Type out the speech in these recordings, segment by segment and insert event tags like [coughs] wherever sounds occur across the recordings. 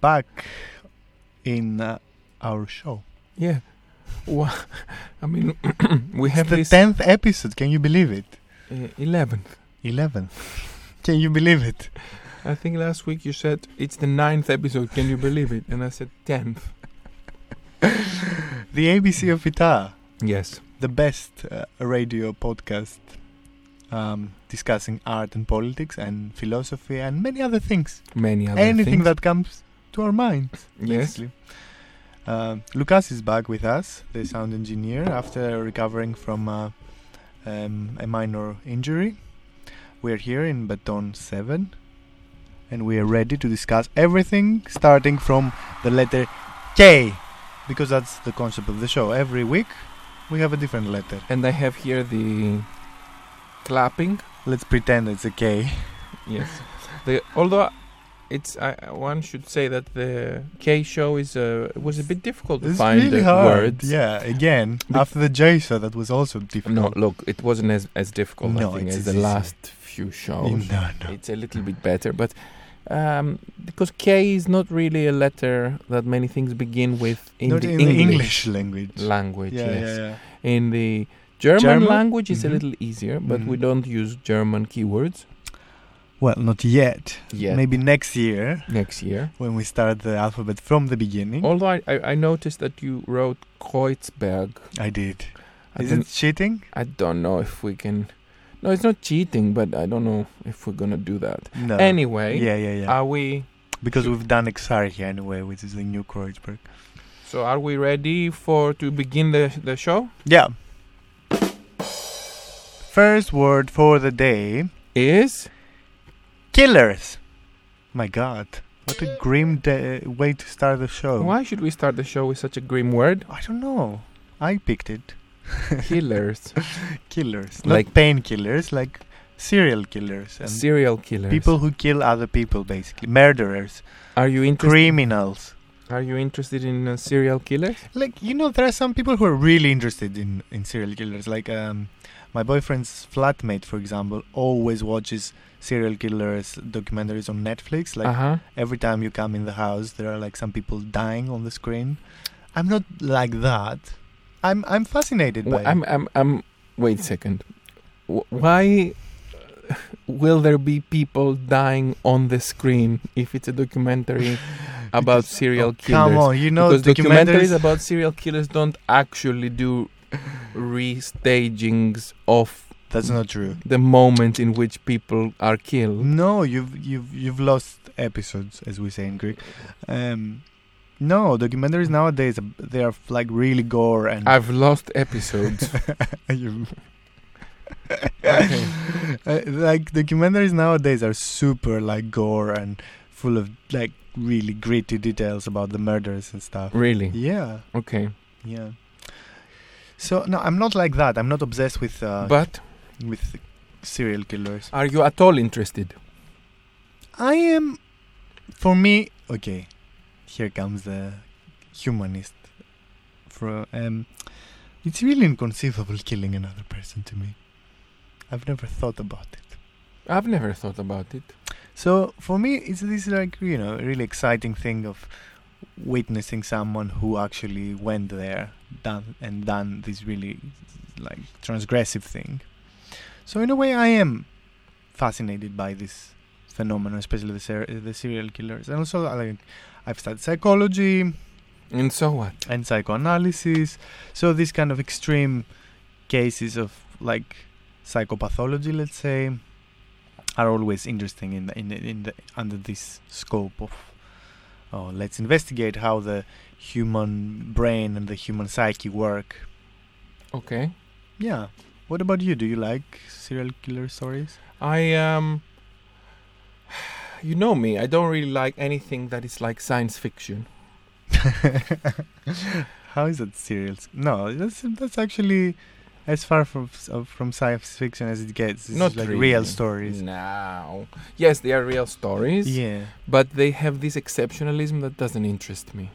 back in uh, our show. Yeah. Wha I mean, [clears throat] we have the tenth episode. Can you believe it? uh, 11th. Eleventh. [laughs] Can you believe it? I think last week you said it's the ninth episode. Can you believe it? And I said 10th. The ABC of FYTA, Yes. the best uh, radio podcast um, discussing art and politics and philosophy and many other things. Many other Anything things. that comes to our minds. Yes. Uh, Lucas is back with us, the sound engineer, after recovering from uh, um, a minor injury. We're here in Baton 7 and we are ready to discuss everything starting from the letter K because that's the concept of the show. Every week we have a different letter. And I have here the clapping. Let's pretend it's a K. Yes. the although it's I one should say that the K show is uh, was a bit difficult to It's find really the hard. words. Yeah, again, Be- after the J show that was also difficult. No, look, it wasn't as as difficult No, I think as the easy. last few shows. No, no. It's a little bit better, but um, because K is not really a letter that many things begin with in the in English, the English language. language. yeah, yes. yeah, yeah. In the German, German? language, it's Mhm. a little easier, but we Mhm. don't use German keywords Well, not yet. yet. Maybe next year next year. when we start the alphabet from the beginning. Although I, I, I noticed that you wrote Kreuzberg. I did. I Is it cheating? I don't know if we can. No, it's not cheating, but I don't know if we're gonna do that. No. Anyway, Yeah, yeah, yeah. are we? because we've done Exarchia anyway, which is the new Kreuzberg. So are we ready for to begin the the show? Yeah. First word for the day Is killers. My god. What a grim da- way to start the show. why should we start the show with such a grim word? I don't know. I picked it. [laughs] Killers, Killers. Like- Not painkillers, like serial killers. And serial killers. people who kill other people, basically. Murderers. Are you interested? Criminals. Are you interested in uh, serial killers? Like, you know, there are some people who are really interested in, in serial killers. Like, um, my boyfriend's flatmate, for example, always watches serial killers documentaries on Netflix. Like, uh huh. every time you come in the house, there are like some people dying on the screen. I'm not like that. I'm I'm fascinated by. I'm, I'm, I'm. Wait a second. W- why will there be people dying on the screen if it's a documentary [laughs] about Because- serial oh, killers? Come on, you know because documentaries documentaries. about serial killers don't actually do restagings of That's not true. the moment in which people are killed. No, you've you've you've lost episodes, as we say in Greek. Um, no, documentaries nowadays uh, they are like really gore and. I've lost episodes. [laughs] You- [laughs] Uh, like documentaries nowadays are super like gore and full of like really gritty details about the murders and stuff. really? Yeah, Okay. yeah. So no, I'm not like that. I'm not obsessed with uh, But with serial killers. are you at all interested? I am, for me, okay. Here comes the humanist. For um, it's really inconceivable killing another person to me. I've never thought about it. I've never thought about it. So for me, it's this like you know really exciting thing of witnessing someone who actually went there, done and done this really like transgressive thing. So in a way, I am fascinated by this phenomenon, especially the ser- the serial killers, and also like I've studied psychology And so what? and psychoanalysis. So these kind of extreme cases of like psychopathology, let's say, are always interesting in the, in the, in the under this scope of oh, let's investigate how the human brain and the human psyche work. Okay. Yeah. What about you? Do you like serial killer stories? I um you know me, I don't really like anything that is like science fiction. [laughs] How is that serial? No, that's that's actually as far from uh, from science fiction as it gets. It's Not like really. real stories. No. Yes, they are real stories, Yeah, but they have this exceptionalism that doesn't interest me.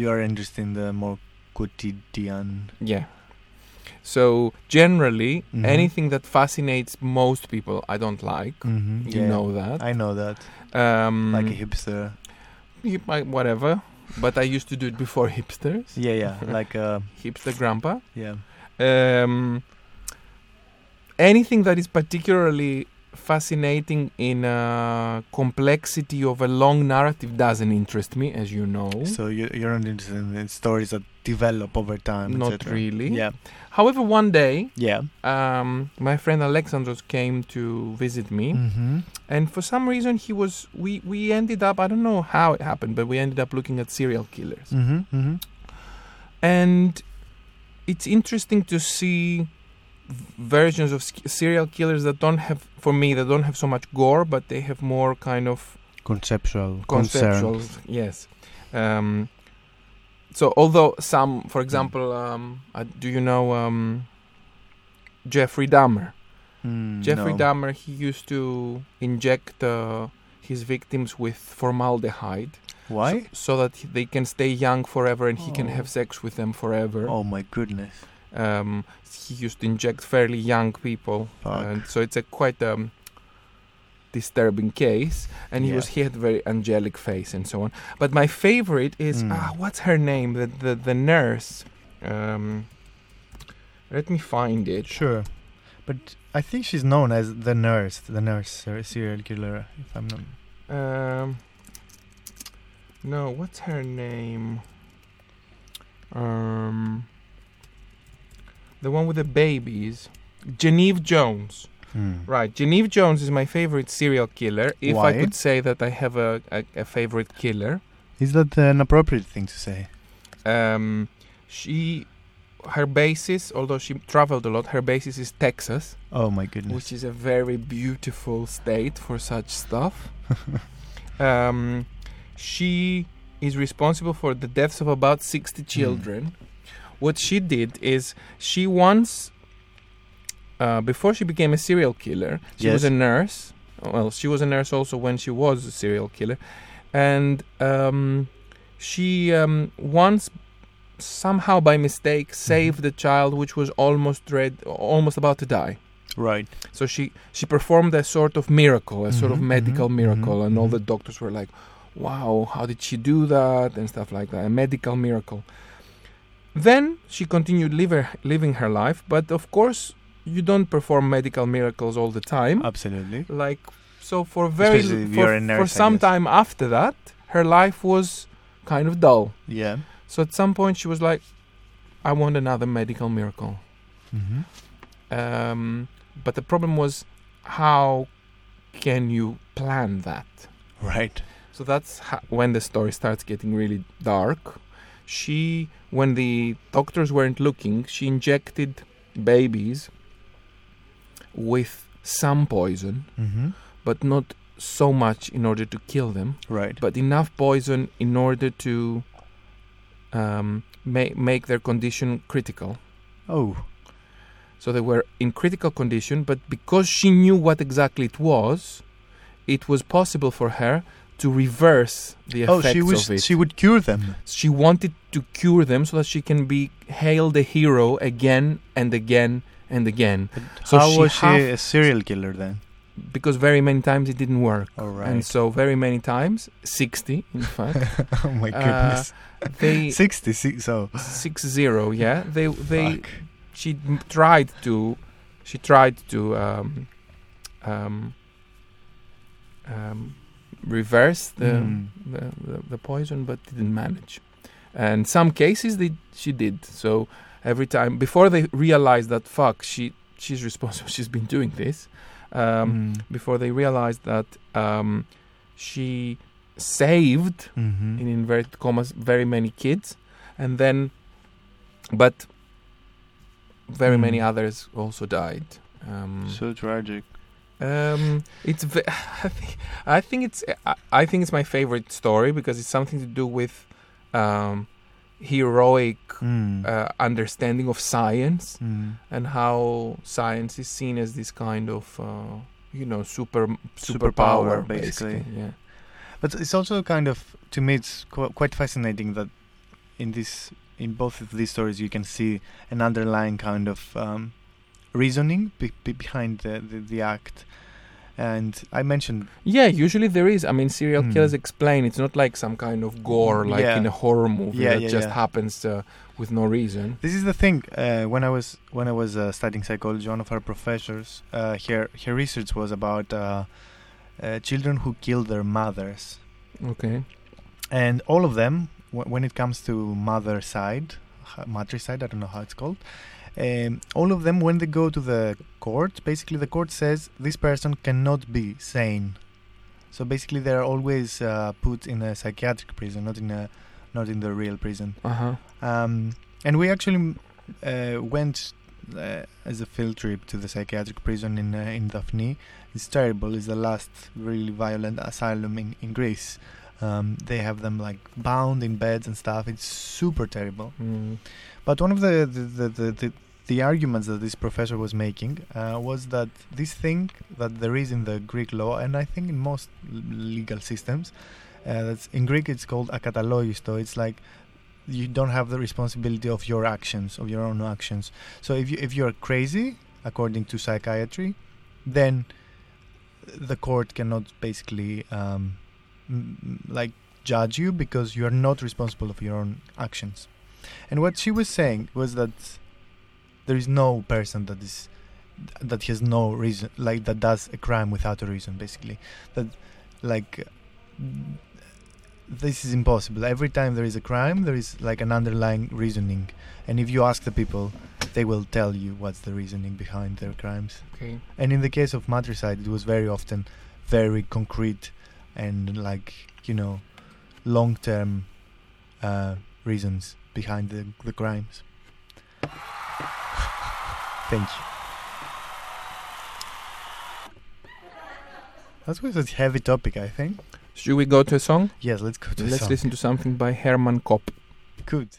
you are interested in the more quotidian. Yeah. So generally, Mhm. anything that fascinates most people, I don't like. Mm-hmm. You know that. I know that. Um, Like a hipster. whatever. But I used to do it before [laughs] hipsters. Yeah, yeah. like uh, Hipster grandpa. yeah. Um, anything that is particularly fascinating in uh, complexity of a long narrative doesn't interest me, as you know. So you, you're not interested in stories that develop over time. Not really. Yeah. However, one day, Yeah. um, my friend Alexandros came to visit me, Mm-hmm. and for some reason, he was. We we ended up. I don't know how it happened, but we ended up looking at serial killers, Mm-hmm. Mm-hmm. and it's interesting to see versions of serial killers that don't have, for me, that don't have so much gore, but they have more kind of Conceptual. conceptual. Concern. Yes. Um, so although some, for example, um, uh, do you know um, Jeffrey Dahmer? Mm, Jeffrey no. Dahmer, he used to inject uh, his victims with formaldehyde. Why? So, so that he- they can stay young forever and he can Oh. have sex with them forever. Oh my goodness. Um, he used to inject fairly young people. Fuck. And so it's a quite um, disturbing case. And he Yeah. was he had a very angelic face and so on. But my favorite is Mm. ah, what's her name? The the, the nurse. Um, let me find it. Sure. But I think she's known as the nurse, the nurse ser- serial killer, if I'm not. Um, no, what's her name? Um, the one with the babies, Genevieve Jones. Hmm. Right, Genevieve Jones is my favorite serial killer. If I could say that I have a, a, a favorite killer, Is that an appropriate thing to say? um, she, her basis, although she traveled a lot, her basis is Texas, Oh my goodness. which is a very beautiful state for such stuff. [laughs] um, she is responsible for the deaths of about 60 children. What she did is she once, uh, before she became a serial killer, she was a nurse. Well, she was a nurse also when she was a serial killer. And um, she um, once, somehow by mistake, saved the child which was almost read, almost about to die. Right. So she she performed a sort of miracle, a sort of Mhm, medical mhm, miracle, and all mhm. the doctors were like, "Wow, how did she do that?" and stuff like that. A medical miracle. Then she continued live, living her life, but of course, you don't perform medical miracles all the time. Absolutely. like so, for very for, you're for some time after that, her life was kind of dull. Yeah. So at some point, she was like, "I want another medical miracle." Mm-hmm. Um, but the problem was, how can you plan that? Right. So that's ho- when the story starts getting really dark. She, when the doctors weren't looking, she injected babies with some poison, Mm-hmm. but not so much in order to kill them, Right. but enough poison in order to um, ma- make their condition critical. oh. So they were in critical condition, but because she knew what exactly it was, it was possible for her to reverse the Oh, effects she was. of it. She would cure them. She wanted to cure them so that she can be hailed a hero again and again and again. So How she was she half- a serial killer then? Because very many times it didn't work. All right. And so very many times, 60 in [laughs] fact, oh my uh, goodness. they [laughs] Sixty. Six. So. six zero, yeah. They they Fuck. she tried to she tried to um, um, um, reverse the, Mm. the, the the poison, but didn't manage. And some cases they she did. So every time before they realized that fuck she she's responsible, [laughs] she's been doing this. Um, Mm. Before they realized that um, she saved Mm-hmm. in inverted commas very many kids and then but very Mm. many others also died um, So tragic. um, it's ve- [laughs] I think, I think it's I, I think it's my favorite story because it's something to do with um, heroic Mm. uh, understanding of science Mm. and how science is seen as this kind of uh, you know super Superpower, superpower basically. basically yeah But it's also kind of to me it's qu- quite fascinating that in this in both of these stories you can see an underlying kind of um, reasoning be- be- behind the, the, the act. And I mentioned Yeah, usually there is. I mean, serial Hmm. killers explain. It's not like some kind of gore, like Yeah. in a horror movie Yeah, that yeah, just happens uh, with no reason. This is the thing. Uh, when I was when I was uh, studying psychology, one of our professors, uh, her her research was about uh, uh, children who kill their mothers, Okay. and all of them, w- when it comes to mother side, matricide, I don't know how it's called. Um, all of them, when they go to the court, basically the court says this person cannot be sane. So basically, they are always uh, put in a psychiatric prison, not in a not in the real prison. Uh huh. Um, and we actually uh, went uh, as a field trip to the psychiatric prison in uh, in Daphne. It's terrible. It's the last really violent asylum in, in Greece. Um, they have them like bound in beds and stuff. It's super terrible. Mm. But one of the the, the, the, the, the arguments that this professor was making uh, was that this thing that there is in the Greek law, and I think in most l- legal systems, uh, in Greek it's called akatalogisto. It's like you don't have the responsibility of your actions, of your own actions. So if you if you're crazy, according to psychiatry, then the court cannot basically um, m- like judge you because you are not responsible of your own actions. And what she was saying was that there is no person that is that has no reason, like that does a crime without a reason. Basically, that like this is impossible. Every time there is a crime, there is like an underlying reasoning, and if you ask the people, they will tell you what's the reasoning behind their crimes. Okay. And in the case of matricide, it was very often very concrete and like you know long-term uh, reasons behind the, the crimes. Thank you. That was a heavy topic, I think. Should we go to a song? Yes, let's go to Let's song. listen to something by Herman Kopp. Good.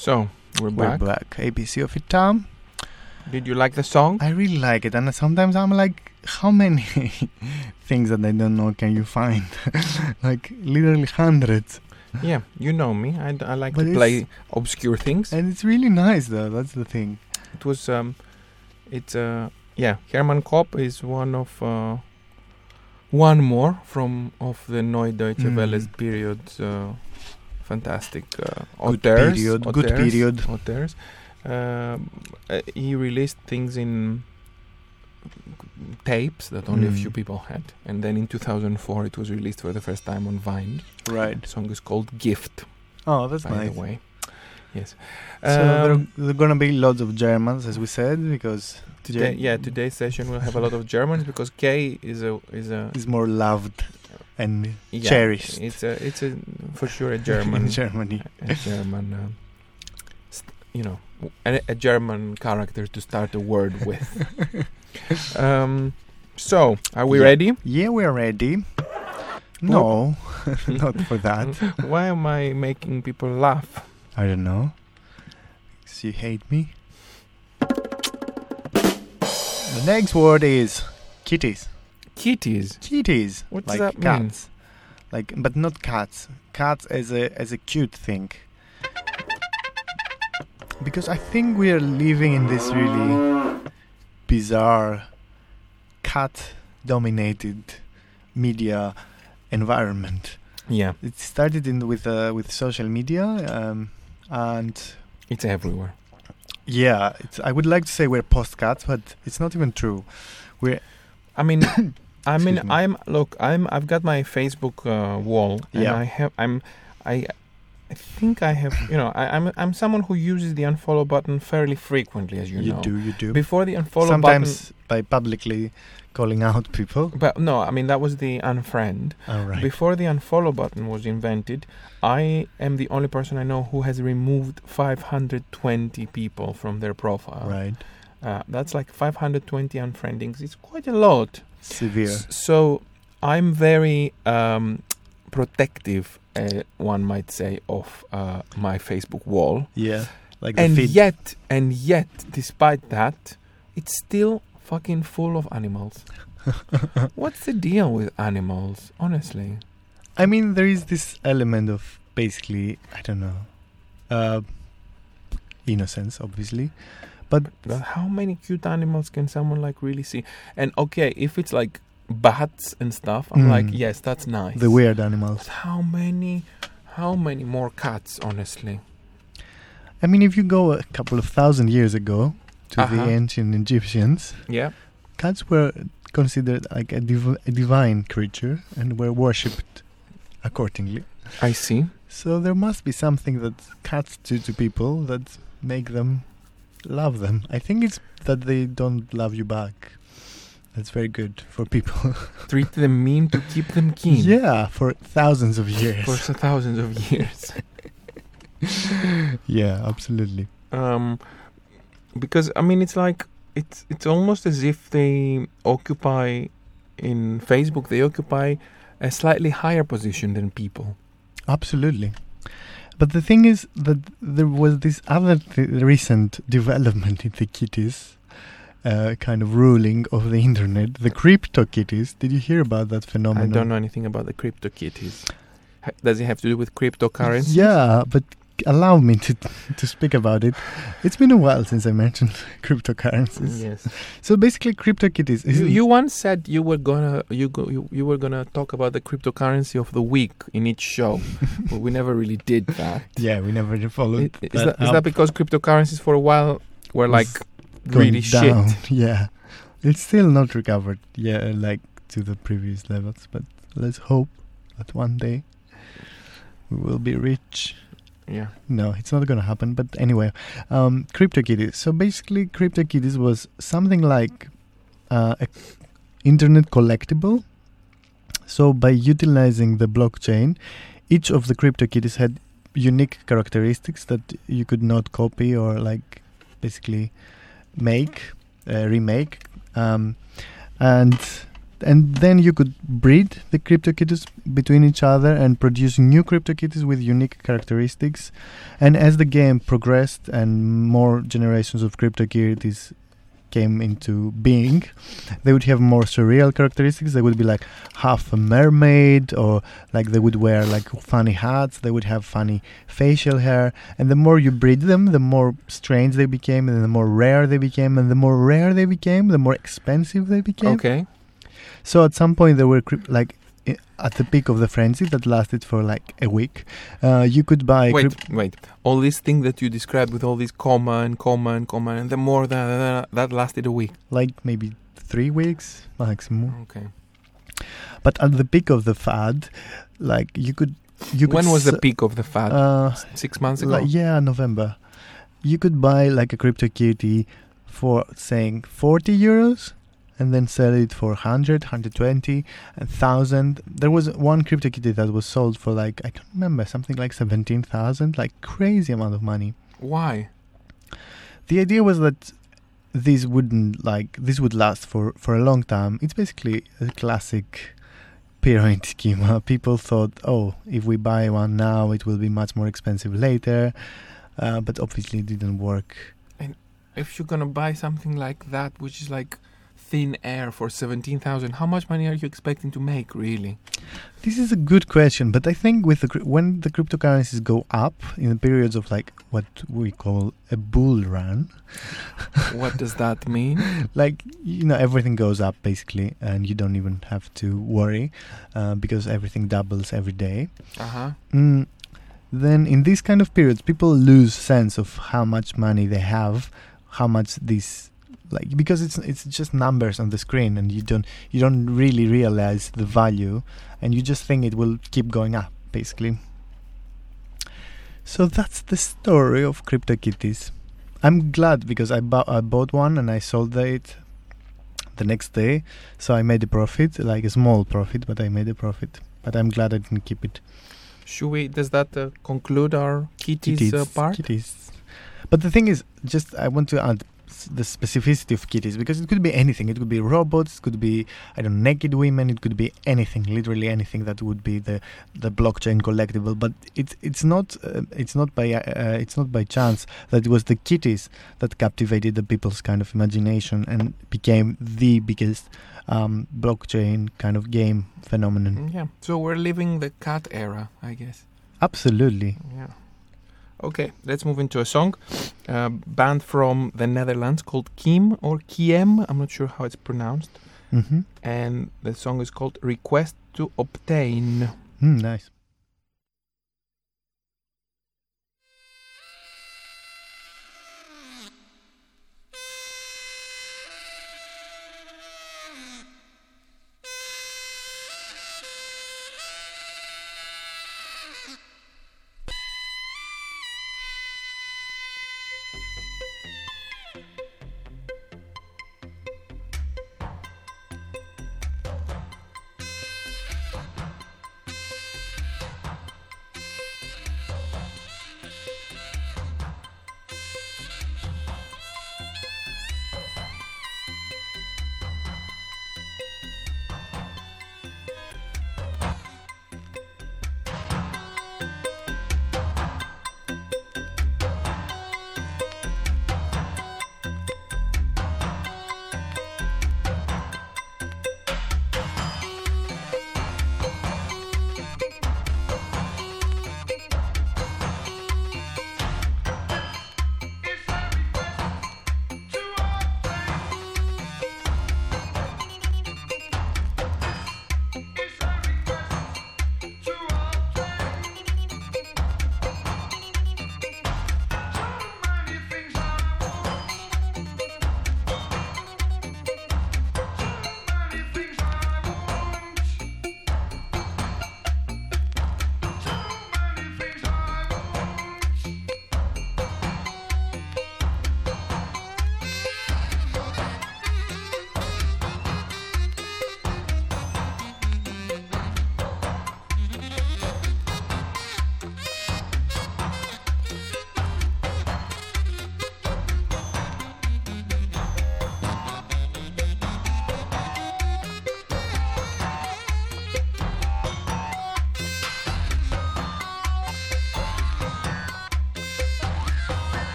So we're We're back. back. ABC of it, Tom. Did you like the song? I really like it, and sometimes I'm like, how many [laughs] things that I don't know can you find? [laughs] like literally hundreds. yeah, you know me. I like But to play obscure things. And it's really nice, though. That's the thing. It was um, it's uh, yeah. Herman Kopp is one of uh, one more from of the Neue Deutsche Mm. Welles period. Uh, fantastic uh, Good auteurs, period, good period. auteurs. Um, uh, he released things in tapes that only a Mm. few people had, and then in 2004 it was released for the first time on vinyl. Right. The song is called "Gift." Oh, that's by nice. the way. Yes. So there, Um, there are gonna be lots of Germans, as we said, because today, yeah, today's session will have a lot of Germans because Kay is a is a is more loved and yeah, cherished It's a it's a [laughs] for sure a German in Germany. a German um, st- you know a, a German character to start a word with. [laughs] um, so are we Yeah. ready? Yeah, we're ready. No, [laughs] not for that. Why am I making people laugh? I don't know. You hate me. The next word is kitties. Kitties. Kitties, What does like that mean? cats, like but not cats. Cats as a as a cute thing. Because I think we are living in this really bizarre cat-dominated media environment. Yeah. It started in with uh, with social media, um, and It's everywhere. Yeah, it's, I would like to say we're post cats, but it's not even true. We're I mean, [coughs] I mean, me. I'm look. I'm. I've got my Facebook uh, wall, and Yeah. I have. I'm. I. I think I have. You know, I, I'm. I'm someone who uses the unfollow button fairly frequently, as you, you, know. You do, you do. Before the unfollow Sometimes by publicly calling out people. But no, I mean that was the unfriend. All right. Before the unfollow button was invented, I am the only person I know who has removed 520 people from their profile. right. Uh, that's like 520 unfriendings. It's quite a lot. Severe. So I'm very um, protective, uh, one might say, of uh, my Facebook wall. Yeah. Like the And feed. yet, and yet, despite that, it's still fucking full of animals. [laughs] What's the deal with animals, honestly? I mean, there is this element of basically, I don't know, uh, innocence, obviously. But how many cute animals can someone like really see? And okay, if it's like bats and stuff, I'm like, Mm. yes, that's nice. the weird animals. But how many, how many more cats, honestly? I mean, if you go a couple of thousand years ago to Uh-huh. the ancient Egyptians, Yeah. cats were considered like a, div- a divine creature and were worshipped accordingly. I see. So there must be something that cats do to people that make them love them. I think it's that they don't love you back. That's very good for people. [laughs] Treat them mean to keep them keen. yeah, for thousands of years. For so thousands of years. [laughs] yeah, absolutely. um, because I mean, it's like it's it's almost as if they occupy in Facebook. They occupy a slightly higher position than people. Absolutely. But the thing is that there was this other th- recent development in the kitties, uh, kind of ruling of the internet, the crypto kitties. Did you hear about that phenomenon? I don't know anything about the crypto kitties. Does it have to do with cryptocurrency? Yeah, but allow me to to speak about it. It's been a while since I mentioned [laughs] cryptocurrencies. Yes. So basically, CryptoKitties. You, you once said you were gonna you go you, you were gonna talk about the cryptocurrency of the week in each show, [laughs] but we never really did that. yeah, we never followed. I- Is that, is that because cryptocurrencies for a while were like really down. shit? [laughs] Yeah, it's still not recovered. Yeah, like to the previous levels. But let's hope that one day we will be rich. Yeah. No, it's not going to happen. But anyway, um, CryptoKitties. So basically, CryptoKitties was something like uh, internet collectible. So by utilizing the blockchain, each of the CryptoKitties had unique characteristics that you could not copy or like basically make, uh, remake, um, and and then you could breed the CryptoKitties between each other and produce new CryptoKitties with unique characteristics. And as the game progressed and more generations of CryptoKitties came into being, they would have more surreal characteristics. They would be like half a mermaid, or like they would wear like funny hats. They would have funny facial hair. And the more you breed them, the more strange they became, and the more rare they became. And the more rare they became, the more expensive they became. Okay. So at some point there were cryp- like at the peak of the frenzy that lasted for like a week. Uh, you could buy Wait, cryp- wait. All these things that you described with all these comma and comma and comma and the more that that lasted a week. like maybe three weeks maximum. Okay. But at the peak of the fad, like you could you could when was the peak of the fad? uh, Six months ago. like, yeah November. You could buy like a crypto kitty for saying 40 euros and then sell it for 100 120 and 1000 there was one crypto kitty that was sold for like i don't remember something like 17000 like crazy amount of money. Why? the idea was that this wouldn't like this would last for for a long time. It's basically a classic pyramid [laughs] scheme. Uh, people thought oh if we buy one now it will be much more expensive later. Uh, but obviously it didn't work. And If you're gonna buy something like that, which is like thin air for seventeen thousand, how much money are you expecting to make, really? this is a good question but i think with the when the cryptocurrencies go up in the periods of like what we call a bull run [laughs] what does that mean? like you know everything goes up basically and you don't even have to worry uh, because everything doubles every day Uh huh. Mm, then in these kind of periods, people lose sense of how much money they have, how much this like because it's it's just numbers on the screen and you don't you don't really realize the value and you just think it will keep going up basically so that's the story of CryptoKitties. I'm glad because I, bu- I bought one and I sold it the next day, so I made a profit, like a small profit, but I made a profit. But I'm glad I didn't keep it. Should we? Does that uh, conclude our kitties, uh, part? Kitties. But the thing is, just I want to add the specificity of kitties because it could be anything. It could be robots, it could be I don't know, naked women. It could be anything, literally anything that would be the the blockchain collectible. But it's it's not uh, it's not by uh, uh, it's not by chance that it was the kitties that captivated the people's kind of imagination and became the biggest um, blockchain kind of game phenomenon. Yeah. So we're living the cat era, I guess. Absolutely. Yeah. Okay, let's move into a song. Uh, band from the Netherlands called Kim or Kiem. I'm not sure how it's pronounced. hmm And the song is called Request to Obtain. Mm, nice.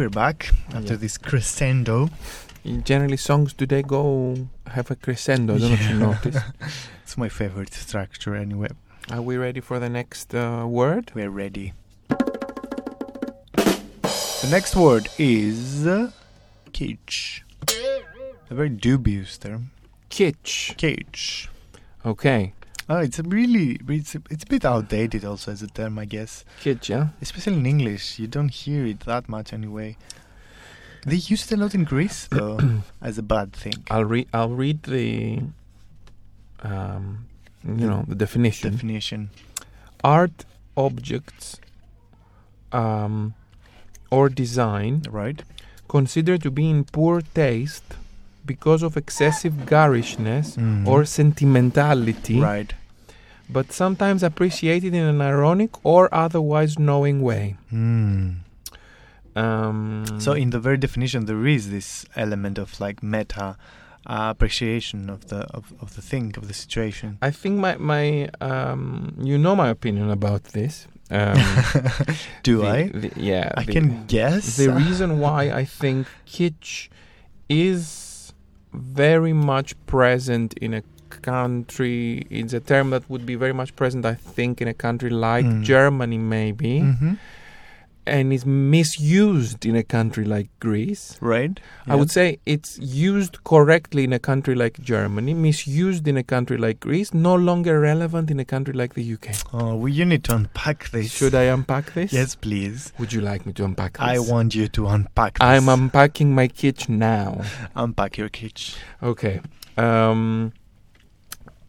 We're back after Yeah. this crescendo. generally, songs do they go have a crescendo? I don't know if you Yeah. noticed. [laughs] It's my favorite structure anyway. Are we ready for the next uh, word? We're ready. The next word is uh, kitsch. A very dubious term. Kitsch. Kitsch. Okay. Oh, it's a really it's a, it's a bit outdated also as a term, I guess. Kitsch, yeah? Especially in English, you don't hear it that much anyway. They use it a lot in Greece though, [clears throat] as a bad thing. I'll read. I'll read the, um, you know, the definition. Definition. Art objects, um, or design Right. considered to be in poor taste because of excessive garishness Mhm. or sentimentality, Right. But sometimes appreciated in an ironic or otherwise knowing way. Hmm. Um, So in the very definition, there is this element of like meta uh, appreciation of the of, of the thing of the situation. I think my my um, you know my opinion about this. Um, [laughs] Do the- I? the- yeah. I the- can guess. The reason why I think kitsch is very much present in a country, it's a term that would be very much present, I think, in a country like Mm. Germany, maybe, Mhm. and is misused in a country like Greece. Right. I would say it's used correctly in a country like Germany, misused in a country like Greece, no longer relevant in a country like the UK. Oh, well, you need to unpack this. Should I unpack this? Yes, please. Would you like me to unpack this? I want you to unpack. This. I'm unpacking my kitsch now. unpack your kitsch. Okay. Um,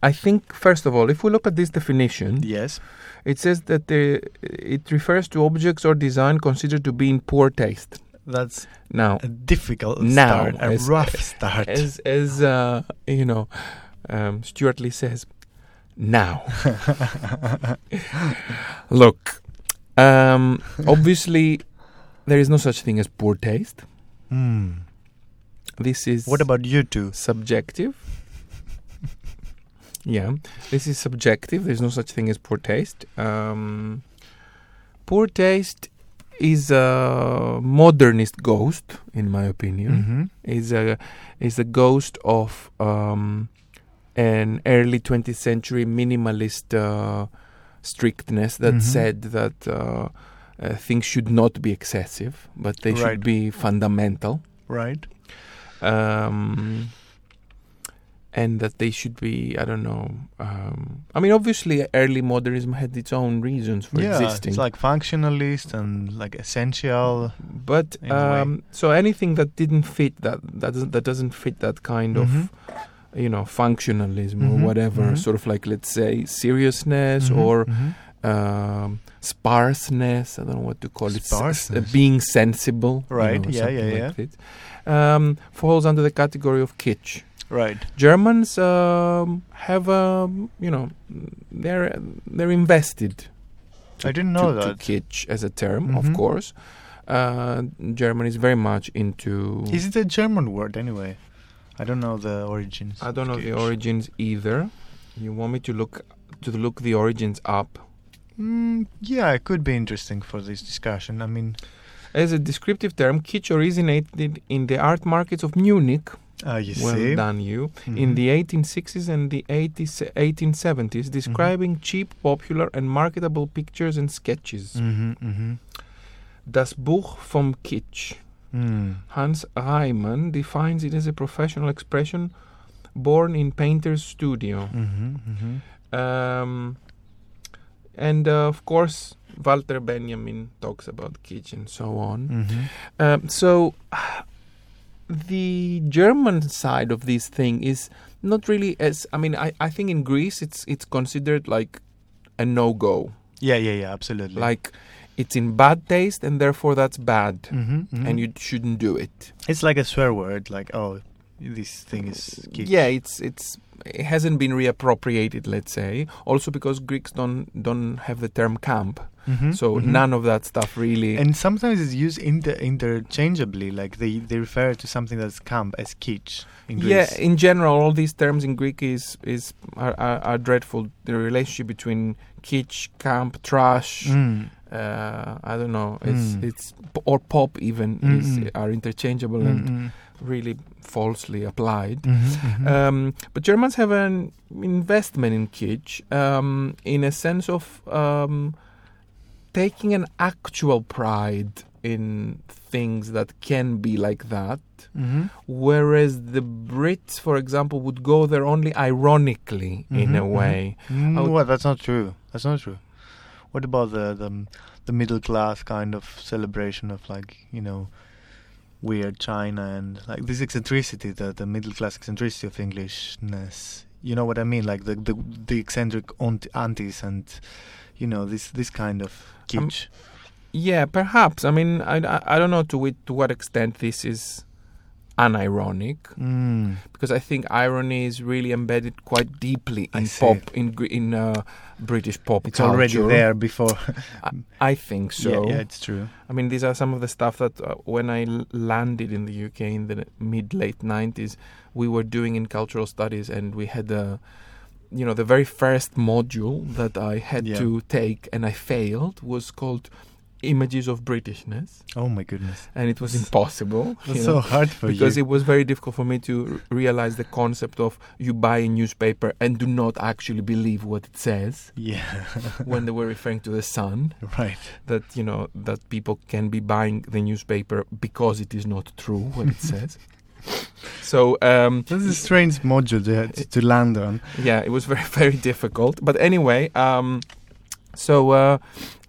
I think first of all, if we look at this definition, Yes. it says that the, it refers to objects or design considered to be in poor taste. That's Now, a difficult Now, start, a as- rough start. as as uh, you know, um, Stewart Lee says, now. [laughs] Look, um, obviously, there is no such thing as poor taste. Hmm. This is What about you two? subjective. Yeah, this is subjective. There's no such thing as poor taste. Um, poor taste is a modernist ghost, in my opinion. Mm-hmm. Is a is a ghost of um, an early 20th century minimalist uh, strictness that Mhm. said that uh, uh, things should not be excessive, but they Right. should be fundamental Right. um, and that they should be I don't know. Um, I mean, obviously, early modernism had its own reasons for existing. yeah, existing. it's like functionalist and like essential. but in a way. um, so anything that didn't fit that that doesn't that doesn't fit that kind Mhm. of you know functionalism Mhm, or whatever mhm. sort of like let's say seriousness Mhm, or mhm. um, sparseness. I don't know what to call it. s- Sparseness. being sensible. you Right, know, yeah, something yeah, like Um, falls under the category of kitsch. Right. Germans um, have, um, you know, they're they're invested. I didn't know to, that. to kitsch as a term, Mhm. of course. Uh, Germany is very much into. Is it a German word anyway? I don't know the origins. I don't know the origins either. You want me to look to look the origins up? Mm, yeah, it could be interesting for this discussion. I mean, As a descriptive term, kitsch originated in the art markets of Munich. Uh, you well see, done, you. In Mhm. the 1860s and the 80s, 1870s, Mm-hmm. describing cheap, popular, and marketable pictures and sketches. Mhm, mhm. Das Buch vom Kitsch. Mm. Hans Reimann defines it as a professional expression born in painter's studio. Mhm, mhm. Um, and uh, of course, Walter Benjamin talks about kitsch and so on. Um, so the German side of this thing is not really as I mean I, I think in Greece it's it's considered like a no go. Yeah, yeah, yeah, absolutely. Like it's in bad taste and therefore that's bad Mhm, mhm. and you shouldn't do it. it's like a swear word. Like, oh, this thing is. Yeah, it's it's it hasn't been reappropriated, let's say. Also because Greeks don't don't have the term camp, Mhm, so mhm. none of that stuff really. And sometimes it's used inter- interchangeably, like they, they refer to something that's camp as kitsch in Greece. yeah, Greece. in general, all these terms in Greek is is are, are, are dreadful. The relationship between kitsch, camp, trash. Mm. Uh, I don't know. It's Mm. it's or pop even Mm, is mm. are interchangeable and Mm, mm. really falsely applied. Mhm, mhm. Um, but Germans have an investment in kitsch um, in a sense of um, taking an actual pride in things that can be like that, Mhm. whereas the Brits, for example, would go there only ironically in Mhm, a mhm. way. Mm, I would- well, that's not true. That's not true. What about the, the the middle class kind of celebration of like you know weird China and like this eccentricity, the the middle class eccentricity of Englishness. You know what I mean? Like the the, the eccentric aunt- aunties and you know this this kind of Um. Yeah, perhaps. I mean, I, I, I don't know to, which, to what extent this is unironic. Mm. because I think irony is really embedded quite deeply in pop in in uh, British pop It's culture. already there before. [laughs] I think so. yeah, yeah, it's true. I mean, these are some of the stuff that uh, when I landed in the UK in the mid late 90s, we were doing in cultural studies, and we had a you know the very first module that I had Yeah. to take and I failed was called images of Britishness, Oh my goodness, and it was impossible. that's you so know, hard for because you. it was very difficult for me to r- realize the concept of you buy a newspaper and do not actually believe what it says yeah, [laughs] when they were referring to the sun right. that you know that people can be buying the newspaper because it is not true what it [laughs] says [laughs] so um This is a strange module to, to, to land on. yeah it was very [laughs] very difficult but anyway um so uh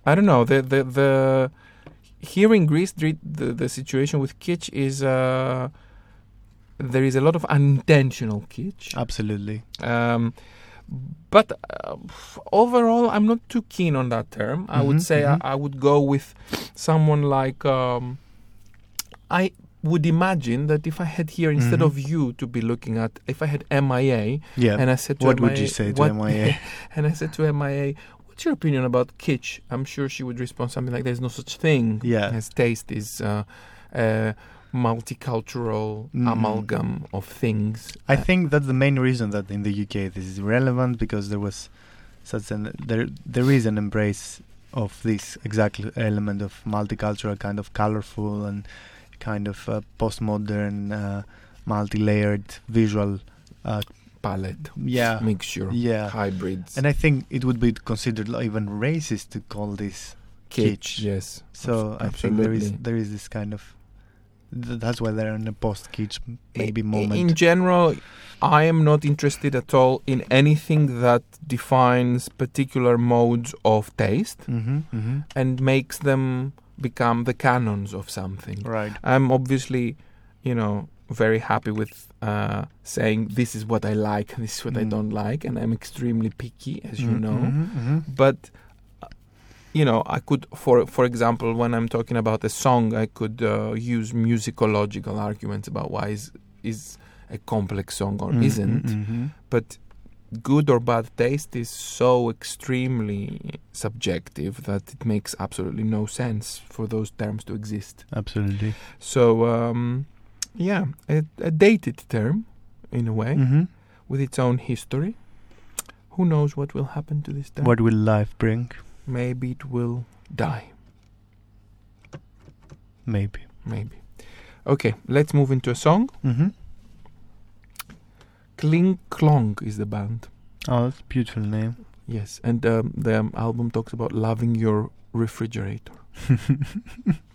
i don't know the the the here in greece the the, situation with kitsch is uh there is a lot of unintentional kitsch Absolutely. um but uh, overall i'm not too keen on that term i would Mhm, say mhm. I, I would go with someone like um i would imagine that if i had here instead Mhm. of you to be looking at if i had mia Yeah. and I said to what MIA, would you say to what- MIA? [laughs] and I said to MIA, "What's your opinion about kitsch?" I'm sure she would respond something like, "There's no such thing Yeah. as taste is uh, a multicultural Mhm. amalgam of things." I Uh, think that's the main reason that in the UK this is relevant because there was such an there there is an embrace of this exact element of multicultural kind of colorful and kind of uh, postmodern uh, multi-layered visual uh, palette yeah mixture yeah hybrids and I think it would be considered even racist to call this kitsch. Yes. so Abs- I think there is there is this kind of th- that's why they're in a post kitsch maybe I- moment In general, I am not interested at all in anything that defines particular modes of taste mm-hmm, mm-hmm. and makes them become the canons of something. right I'm obviously, you know, very happy with uh, saying this is what I like, this is what I Mm. don't like, and I'm extremely picky, as you know. Mhm, mhm. But uh, you know, I could, for for example, when I'm talking about a song, I could uh, use musicological arguments about why is is a complex song or Mm, isn't. mm, mhm. But good or bad taste is so extremely subjective that it makes absolutely no sense for those terms to exist. Absolutely. So, um, yeah, a, a dated term in a way Mhm. with its own history. Who knows what will happen to this term? What will life bring? Maybe it will die. Maybe. Maybe. Okay, let's move into a song. Mm-hmm. Kling Klong is the band. Oh, that's a beautiful name. Yes, and um, the um, album talks about loving your refrigerator. [laughs]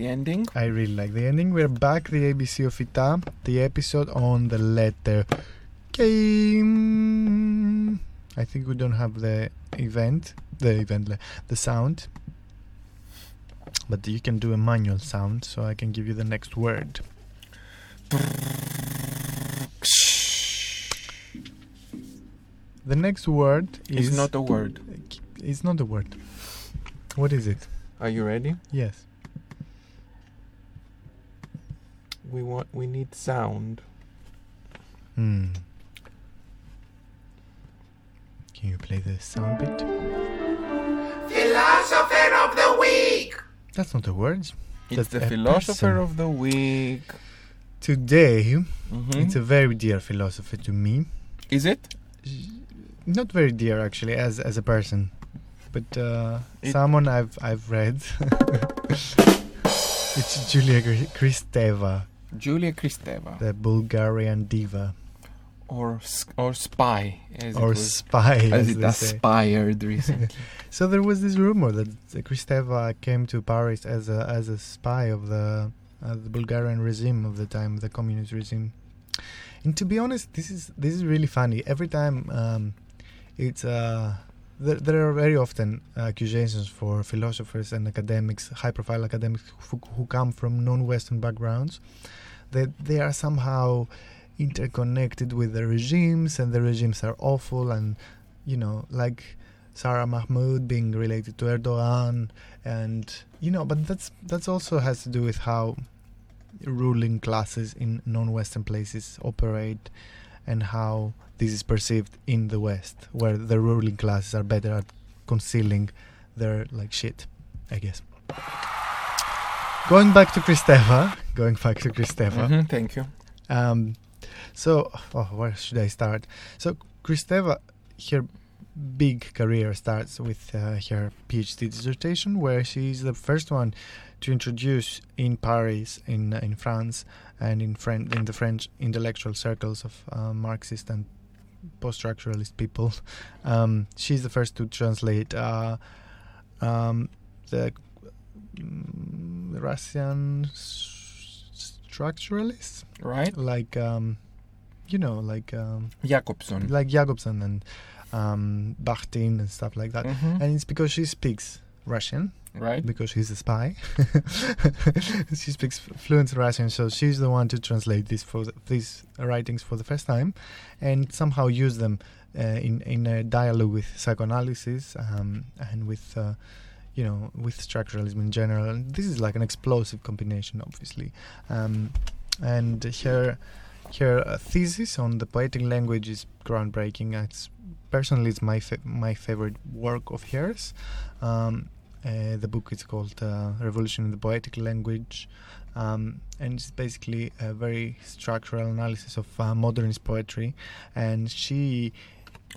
the ending. I really like the ending. We're back, the ABC of FYTA, the episode on the letter K. I think we don't have the event, the event, the sound. But you can do a manual sound, so I can give you the next word. The next word is It's not a word. It's not a word. What is it? Are you ready? Yes. We want. We need sound. Hmm. Can you play the sound bit? Philosopher of the week. That's not the words. It's That's the philosopher person. of the week. Today, Mhm. it's a very dear philosopher to me. Is it? Not very dear, actually, as as a person, but uh, It- someone I've I've read. [laughs] it's Julia Gri- Kristeva, Julia Kristeva the Bulgarian diva or or spy as or it was, spy, as as it they say. aspired recently. [laughs] So there was this rumor that Kristeva came to Paris as a as a spy of the uh, the Bulgarian regime of the time, the communist regime. And to be honest, this is this is really funny. Every time um, it's uh, there, there are very often accusations for philosophers and academics, high-profile academics who, who come from non-Western backgrounds, that they are somehow interconnected with the regimes, and the regimes are awful, and you know, like Sarah Mahmoud being related to Erdogan, and you know, but that's that's also has to do with how ruling classes in non-Western places operate, and how this is perceived in the West, where the ruling classes are better at concealing their like shit, I guess. Going back to Kristeva, [laughs] going back to Kristeva. Mhm, Thank you. Um, so, oh, where should I start? So, Kristeva, her big career starts with uh, her PhD dissertation, where she's the first one to introduce in Paris, in in France, and in French, in the French intellectual circles of uh, Marxist and post-structuralist people. Um, she's the first to translate uh, um, the mm, Russian structuralists Right? like um you know like um Jakobson. like Jakobson and um Bakhtin and stuff like that Mhm. and it's because she speaks Russian Right? because she's a spy. [laughs] She speaks fluent Russian so she's the one to translate this for the, these writings for the first time and somehow use them uh, in in a dialogue with psychoanalysis um, and with uh, you know with structuralism in general. And this is like an explosive combination obviously. Um, and her her uh, thesis on the poetic language is groundbreaking. It's personally it's my fa- my favorite work of hers. Um, uh, the book is called uh, Revolution in the Poetic Language, um, and it's basically a very structural analysis of uh, modernist poetry. And she,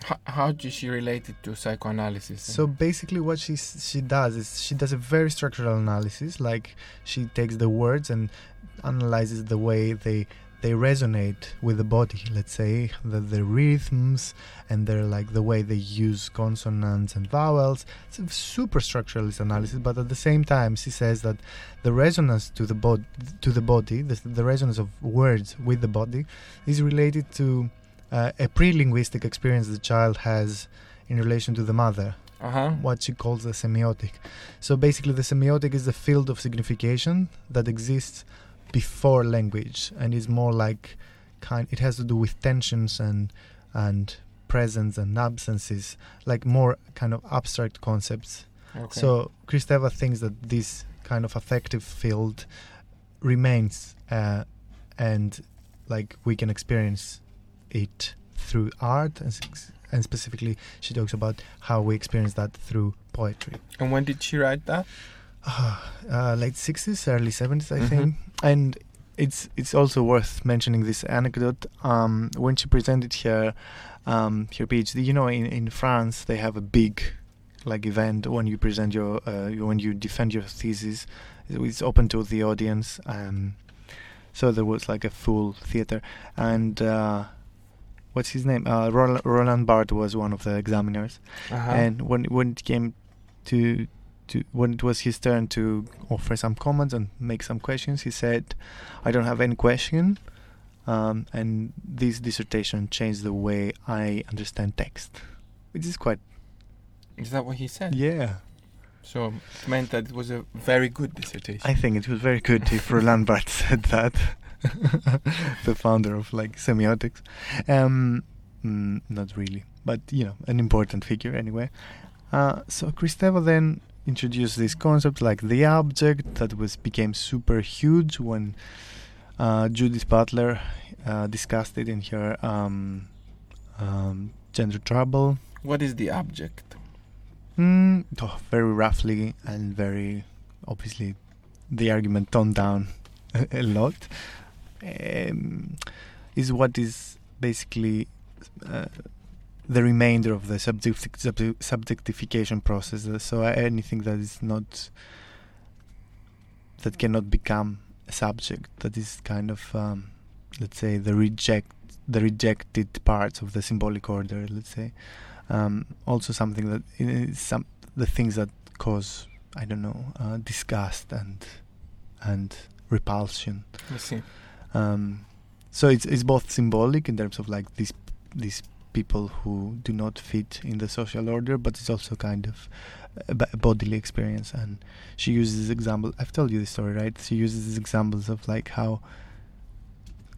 How, how does she relate it to psychoanalysis? so basically, what she she does is she does a very structural analysis. Like she takes the words and analyzes the way they they resonate with the body. Let's say the the rhythms and they're like the way they use consonants and vowels. It's a super structuralist analysis, but at the same time, she says that the resonance to the bod to the body, the, the resonance of words with the body, is related to uh, a pre-linguistic experience the child has in relation to the mother Uh huh. what she calls the semiotic. So basically, the semiotic is the field of signification that exists before language, and is more like kind. It has to do with tensions and and presence and absences, like more kind of abstract concepts. Okay. So Kristeva thinks that this kind of affective field remains, uh, and like we can experience it through art, and, and specifically, she talks about how we experience that through poetry. and when did she write that? [sighs] Uh, late sixties, early seventies, I Mhm. think, and it's it's also worth mentioning this anecdote. Um, when she presented her um, her PhD, you know, in in France they have a big like event when you present your uh, when you defend your thesis. It's open to the audience. Um, so there was like a full theater, and uh, what's his name? Uh, Roland, Roland Barthes was one of the examiners. Uh-huh. And when when it came to to when it was his turn to offer some comments and make some questions, he said, "I don't have any question." Um, and this dissertation changed the way I understand text, which is quite Is that what he said? yeah. So it meant that it was a very good dissertation. I think it was very good if Roland Barthes [laughs] said that, [laughs] the founder of like semiotics. Um, mm, not really, but you know, an important figure anyway. Uh, so Kristeva then introduced this concept like the abject that was became super huge when uh, Judith Butler uh, discussed it in her um, um, Gender Trouble. what is the abject? Mm, oh, very roughly and very obviously the argument toned down a, [laughs] a lot um, is what is basically uh, the remainder of the subject, subject, subjectification process. Uh, So anything that is not that cannot become a subject that is kind of um, let's say the reject the rejected parts of the symbolic order. Let's say um, also something that is some the things that cause I don't know uh, disgust and and repulsion. I see. Um, so it's it's both symbolic in terms of like these these people who do not fit in the social order, but it's also kind of a bodily experience. And she uses example. I've told you this story, right? She uses examples of like how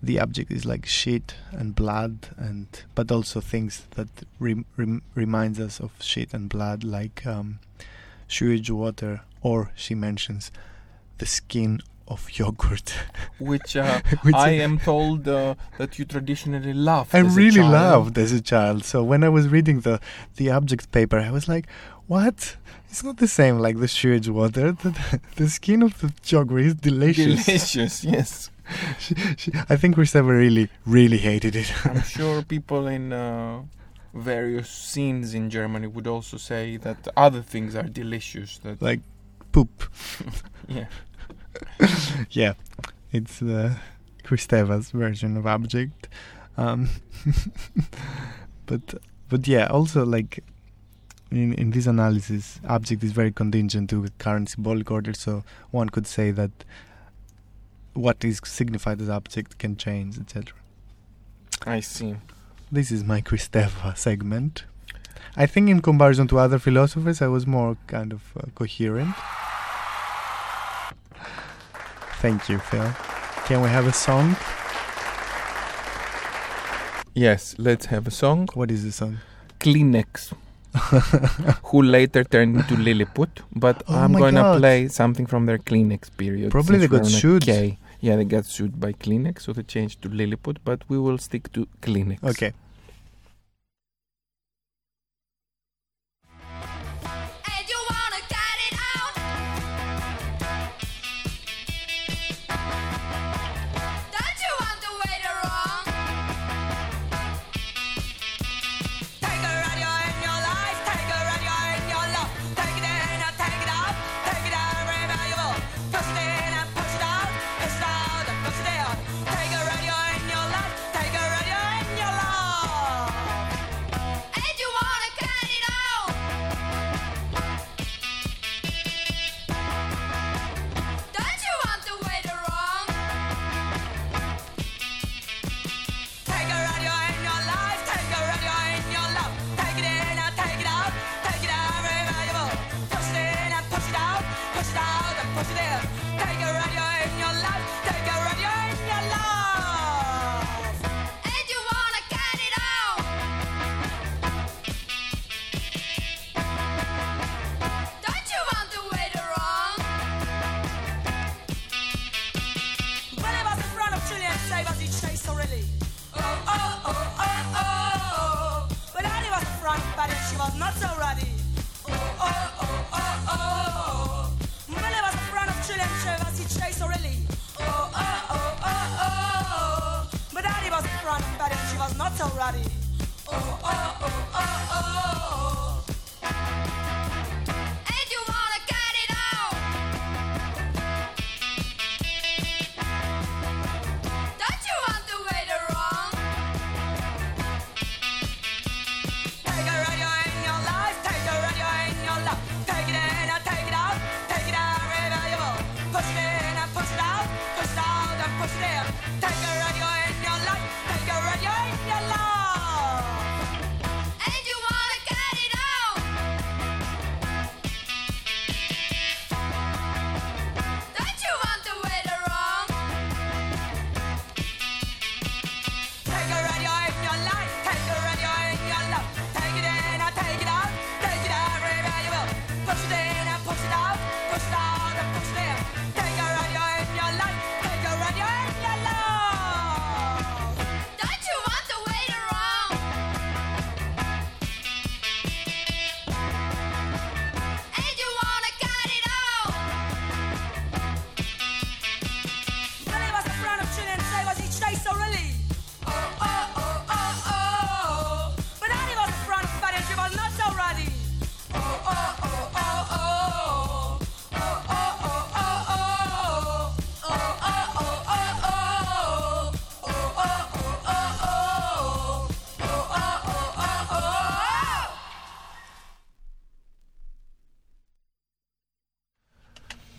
the abject is like shit and blood, and but also things that rem- rem- reminds us of shit and blood, like um, sewage water, or she mentions the skin of yogurt. [laughs] Which, uh, [laughs] Which I am told uh, that you traditionally love. I really loved as a child. So when I was reading the the abject paper, I was like, "What? It's not the same like the sewage water. The, [laughs] the skin of the yogurt is delicious." Delicious, yes. she, she, I think Kristeva really, really hated it. I'm sure people in uh, various scenes in Germany would also say that other things are delicious. That like poop. yeah, [laughs] yeah, it's uh, Kristeva's version of abject. Um, [laughs] but but yeah, also like in in this analysis, abject is very contingent to current symbolic order. So one could say that what is signified as abject can change, etc. I see. This is my Kristeva segment. I think, in comparison to other philosophers, I was more kind of uh, coherent. Thank you, Phil. Can we have a song? Yes, let's have a song. What is the song? Kleenex, [laughs] who later turned into Lilliput, but Oh I'm gonna God. play something from their Kleenex period. Probably they got we're on a sued. K. Yeah, they got sued by Kleenex, so they changed to Lilliput, but we will stick to Kleenex. Okay.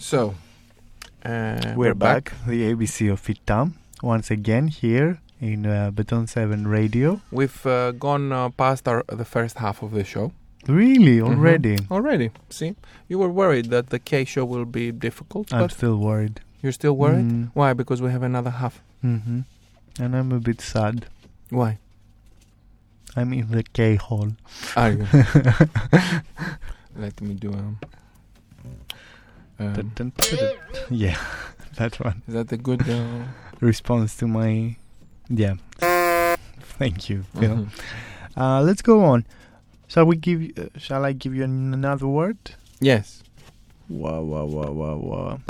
So, uh, We're back. The ABC of FYTA once again here in uh, Beton Seven Radio. We've uh, gone uh, past our the first half of the show Really, Mhm. already. already. See, you were worried that the K show will be difficult, I'm but still worried. you're still worried. Mm, Why? Because we have another half. hmm And I'm a bit sad. Why? I'm in the K hole. Are you? [laughs] Let me do um. Um, Dun, dun, dun, [laughs] yeah, [laughs] that one. is that a good? Uh, Response to my. Yeah. Thank you, [laughs] Phil. mhm. Uh, let's go on. Shall we give? You, uh, shall I give you an- another word? Yes. Wow, wow, wow, wow, wow.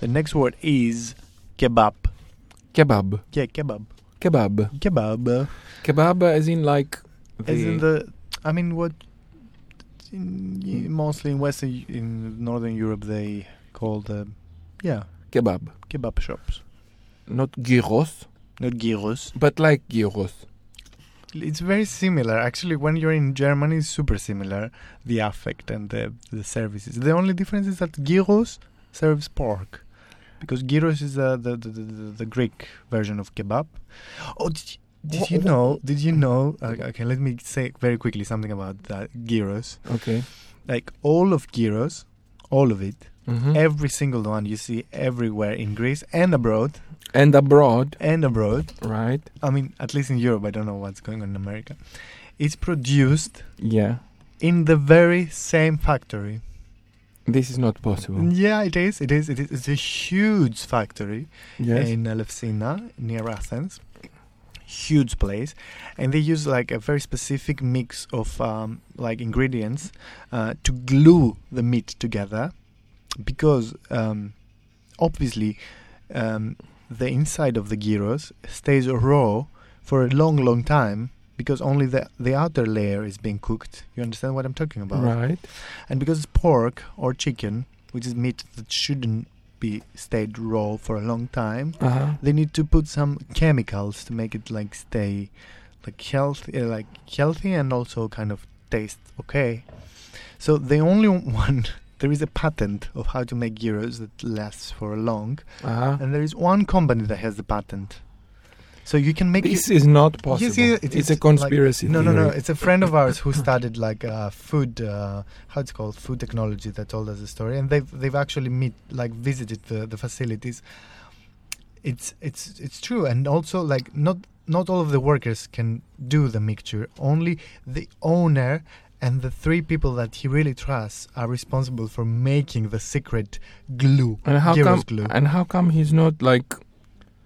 The next word is kebab. Kebab. Yeah, kebab. Kebab. Kebab. Kebab, as in like. The, As in the, I mean, what? In, mostly in Western, in Northern Europe, they call the, yeah, kebab, kebab shops, not gyros, not gyros. but like gyros. It's very similar. Actually, when you're in Germany, it's super similar. The affect and the the services. The only difference is that gyros serves pork, because gyros is uh, the, the, the the the Greek version of kebab. Oh, did you, did Wha- you wha- know? Did you know? Okay, let me say very quickly something about that gyros. Okay. Like all of gyros, all of it, Mhm. every single one you see everywhere in Greece and abroad, and abroad, and abroad. right? I mean, at least in Europe. I don't know what's going on in America. It's produced Yeah. in the very same factory. This is not possible. Yeah, it is. It is. It is. It's a huge factory Yes. in Elefsina near Athens. Huge place, and they use like a very specific mix of um, like ingredients uh, to glue the meat together, because um, obviously um, the inside of the gyros stays raw for a long, long time because only the the outer layer is being cooked. You understand what I'm talking about? Right. And because it's pork or chicken, which is meat that shouldn't be stayed raw for a long time, Uh huh. they need to put some chemicals to make it like stay like healthy, uh, like healthy and also kind of taste okay. So the only [laughs] one there is a patent of how to make gyros that lasts for long, Uh huh. and there is one company that has the patent. So you can make This is not possible. Yeah, it it's is a like- conspiracy. no, no, no. It's a friend of ours who [laughs] studied like uh, food, uh, how it's called, food technology. That told us the story, and they've they've actually meet like visited the, the facilities. It's it's it's true, and also like not not all of the workers can do the mixture. Only the owner and the three people that he really trusts are responsible for making the secret glue. And how come? glue. And how come he's not like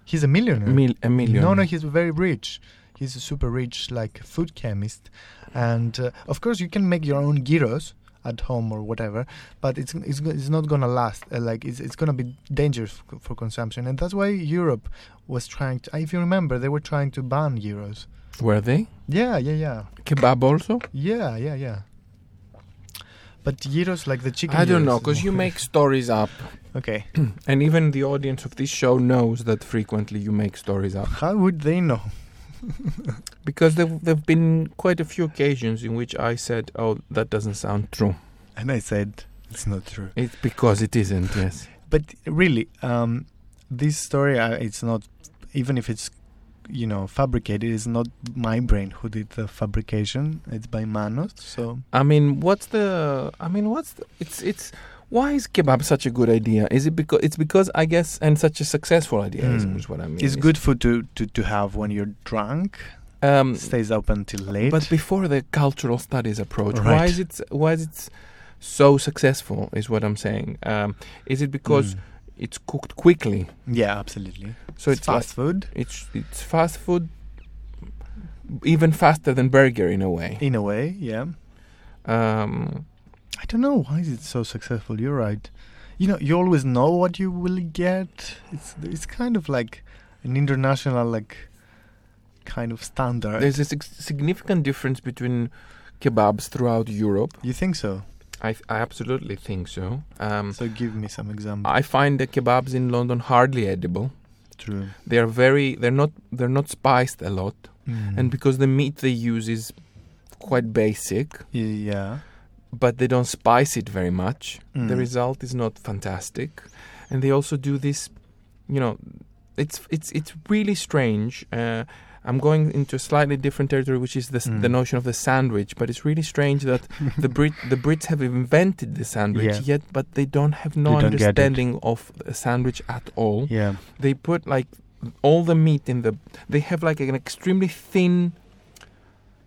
He's a millionaire. mil- a million? No, no, he's very rich. He's a super rich, like food chemist, and uh, of course you can make your own gyros at home or whatever, but it's it's, it's not gonna last. Uh, like it's it's gonna be dangerous for, for consumption, and that's why Europe was trying to. If you remember, they were trying to ban gyros. Were they Yeah, yeah, yeah, kebab also? yeah, yeah, yeah. But gyros, like the chicken. I don't know, because you make stories up, [laughs] Okay, [clears throat] and even the audience of this show knows that frequently you make stories up. how would they know? [laughs] Because there there've been quite a few occasions in which I said, "Oh, that doesn't sound true." And I said it's not true. It's because it isn't. Yes. but really um this story uh, it's not even if it's you know fabricated it's not my brain who did the fabrication it's by manos so I mean, what's the? I mean, what's the, it's it's. Why is kebab such a good idea? Is it because it's because I guess and such a successful idea is, Hmm. is what I mean. it's good food to, to to have when you're drunk Um, stays up until late but before the cultural studies approach, why is it why is it so successful? Is what I'm saying. Um, is it because Mm. It's cooked quickly? yeah absolutely. So it's it's, fast like- food. It's it's fast food, even faster than burger in a way. in a way yeah. Um, i don't know why is it so successful. You're right. You know you always know what you will get. It's it's kind of like an international like kind of standard. There's a sig- significant difference between kebabs throughout Europe. you think so I, I absolutely think so. Um, So give me some examples. I find the kebabs in London hardly edible. True. They are very they're not they're not spiced a lot, Mm. and because the meat they use is quite basic, yeah, but they don't spice it very much. The Mm. result is not fantastic, and they also do this. You know, it's it's it's really strange. Uh, I'm going into a slightly different territory, which is the Mm. the notion of the sandwich. But it's really strange that the [laughs] Brit the Brits have invented the sandwich, Yeah. yet but they don't have no don't understanding of a sandwich at all. Yeah. They put like all the meat in the. They have like an extremely thin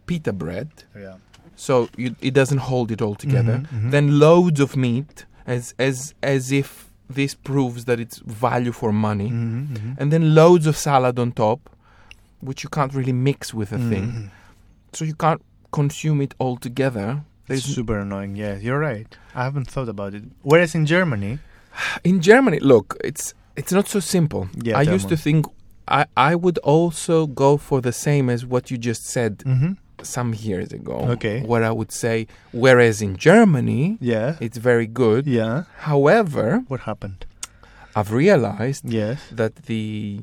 pita bread, Yeah. so you, it doesn't hold it all together. Mhm, mhm. Then loads of meat, as as as if this proves that it's value for money, Mhm, mhm. and then loads of salad on top, which you can't really mix with a thing, Mhm. so you can't consume it all together. It's There's super annoying. Yeah, you're right. I haven't thought about it. Whereas in Germany, [sighs] in Germany, look, it's it's not so simple. Yeah, I tell used to think I I would also go for the same as what you just said mm-hmm. some years ago. Okay. Where I would say, whereas in Germany, yeah, it's very good. yeah. However, What happened? I've realized Yes. that the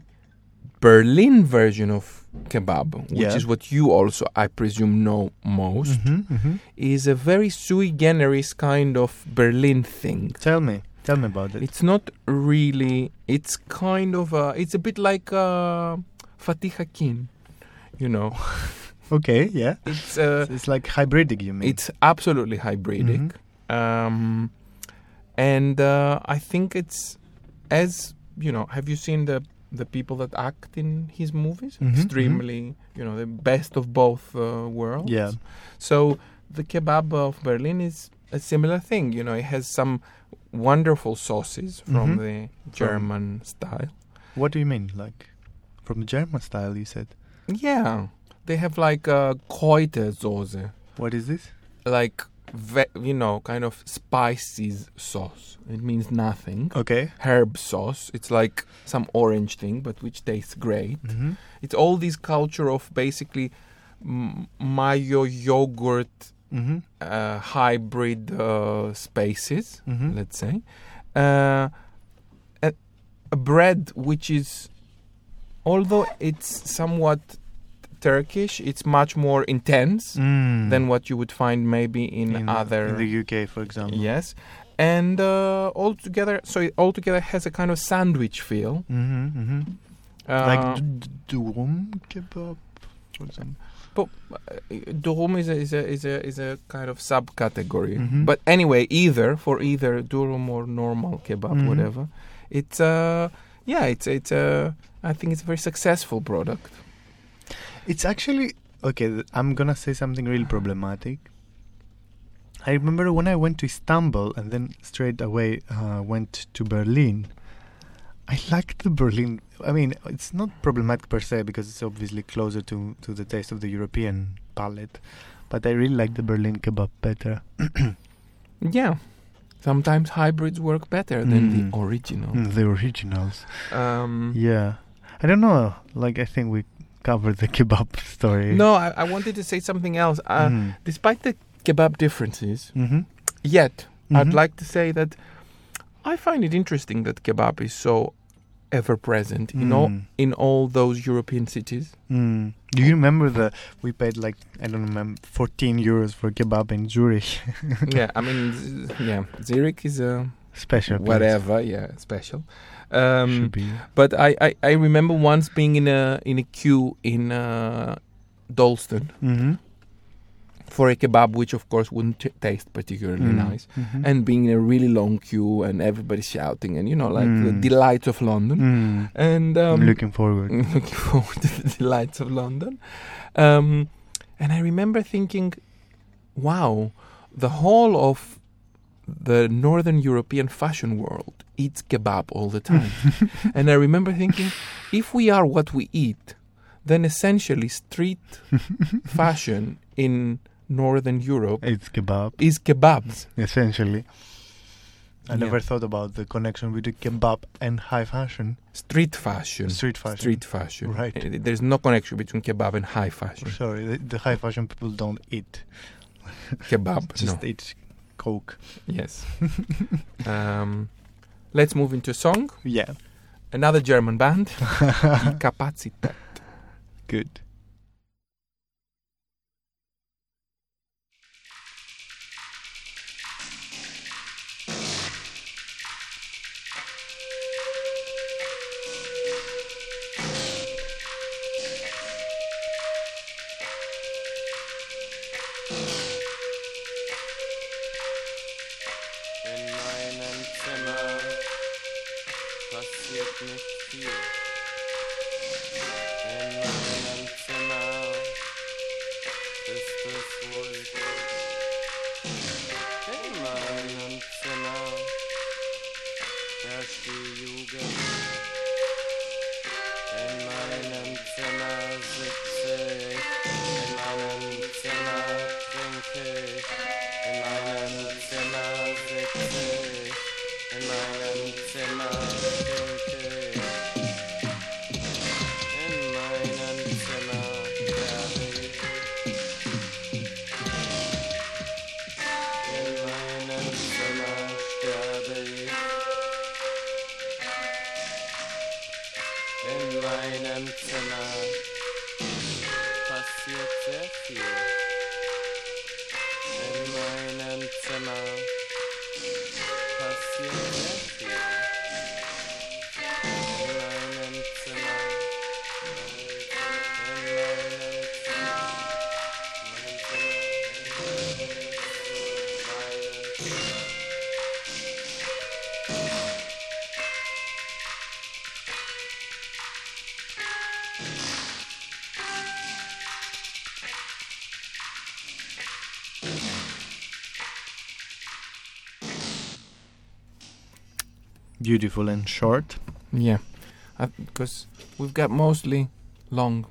Berlin version of kebab, which Yeah. is what you also, I presume, know most, Mm-hmm, mm-hmm. is a very sui generis kind of Berlin thing. Tell me, tell me about it. It's not really. It's kind of. A, it's a bit like uh, Fatih Akin, you know. [laughs] okay, yeah. [laughs] It's uh, it's like hybridic, you mean? it's absolutely hybridic, Mhm. um, and uh, I think it's as you know. Have you seen the the people that act in his movies? Mhm, mhm. Extremely, you know, the best of both uh, worlds. Yeah. So the kebab of Berlin is a similar thing. You know, it has some wonderful sauces from Mhm. the German style. What do you mean? Like from the German style, you said. Yeah, they have like a Kräutersoße, What is this? like you know, kind of spices sauce. It means nothing. Okay. Herb sauce. It's like some orange thing, but which tastes great. Mm-hmm. It's all this culture of basically mayo yogurt Mm-hmm. uh, hybrid uh, spaces, Mhm. let's say. Uh, a, a bread which is, although it's somewhat Turkish, it's much more intense Mm. than what you would find maybe in, other. in the UK, for example. yes, and uh, altogether, so it altogether has a kind of sandwich feel. Mm-hmm, mm-hmm. Uh, like durum kebab, for example. But durum is a, is a is a is a kind of subcategory. Mhm. But anyway, either for either durum or normal kebab, Mhm. whatever, it's uh yeah, it's it's a I think it's a very successful product. It's actually okay. I'm gonna say something really problematic. I remember when I went to Istanbul and then straight away uh, went to Berlin. I liked the Berlin. I mean, it's not problematic per se because it's obviously closer to to the taste of the European palate. But I really like the Berlin kebab better. [clears throat] Yeah. Sometimes hybrids work better than Mm. the original. Mm, the originals. Um, Yeah. I don't know. Like I think we covered the kebab [laughs] story. No, I, I wanted to say something else. Uh, Mm. Despite the kebab differences, Mm-hmm. yet I'd Mhm. like to say that I find it interesting that kebab is so ever present in all Mm. in all those European cities. Mm. Do you remember the we paid like I don't remember 14 euros for kebab in Zurich? [laughs] yeah, I mean, yeah, Zurich is a Special. place. whatever, yeah, special. Um, but I, I, I remember once being in a in a queue in uh, Dalston Mm-hmm. for a kebab, which of course wouldn't t- taste particularly Mm. nice, Mm-hmm. and being in a really long queue and everybody shouting and you know like the Mm. delights of London. Mm. And um, I'm looking forward. [laughs] looking forward to the delights of London. Um, and I remember thinking, wow, the whole of the Northern European fashion world eats kebab all the time. [laughs] and I remember thinking, if we are what we eat, then essentially street [laughs] fashion in Northern Europe It's kebab, is kebabs. essentially. I Yeah. never thought about the connection between kebab and high fashion, Street fashion. street fashion. Street fashion. Right. Uh, There's no connection between kebab and high fashion. Sorry, the, the high fashion people don't eat. Kebab, [laughs] Just no. eat coke. Yes. um, let's move into a song. Yeah. Another German band, [laughs] Die Kapazität. Good. Beautiful and short. Yeah, because we've got mostly long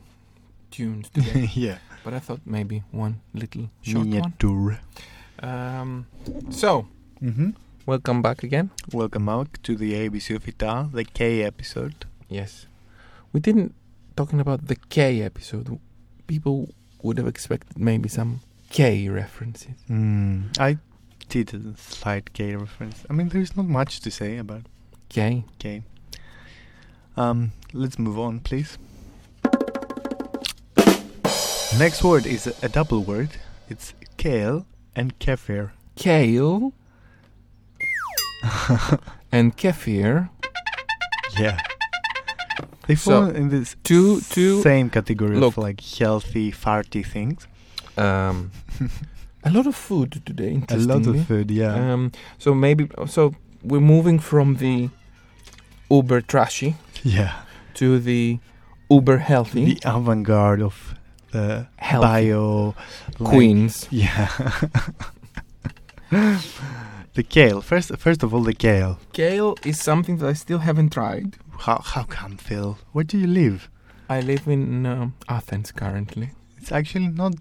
tunes [laughs] today, yeah. but I thought maybe one little short one. Miniature. Um, so Mm-hmm. welcome back again. Welcome back to the ABC of FYTA, the K episode. Yes, we didn't talking about the K episode. People would have expected maybe some K references. Mm, I did a slight K reference. I mean, there's not much to say about K. K. Um, let's move on, please. Next word is a, a double word. It's kale and kefir. Kale [laughs] and kefir. Yeah. They So, fall in this two- two- same category look. of like healthy, farty things. Um, [laughs] a lot of food today. A lot of food, yeah. Um, so maybe so we're moving from the uber trashy yeah. to the uber healthy The avant-garde of the Healthy. bio like- queens. Yeah. [laughs] the kale. First, first of all, the kale. Kale is something that I still haven't tried. How how come, Phil? Where do you live? I live in um, Athens currently. It's actually not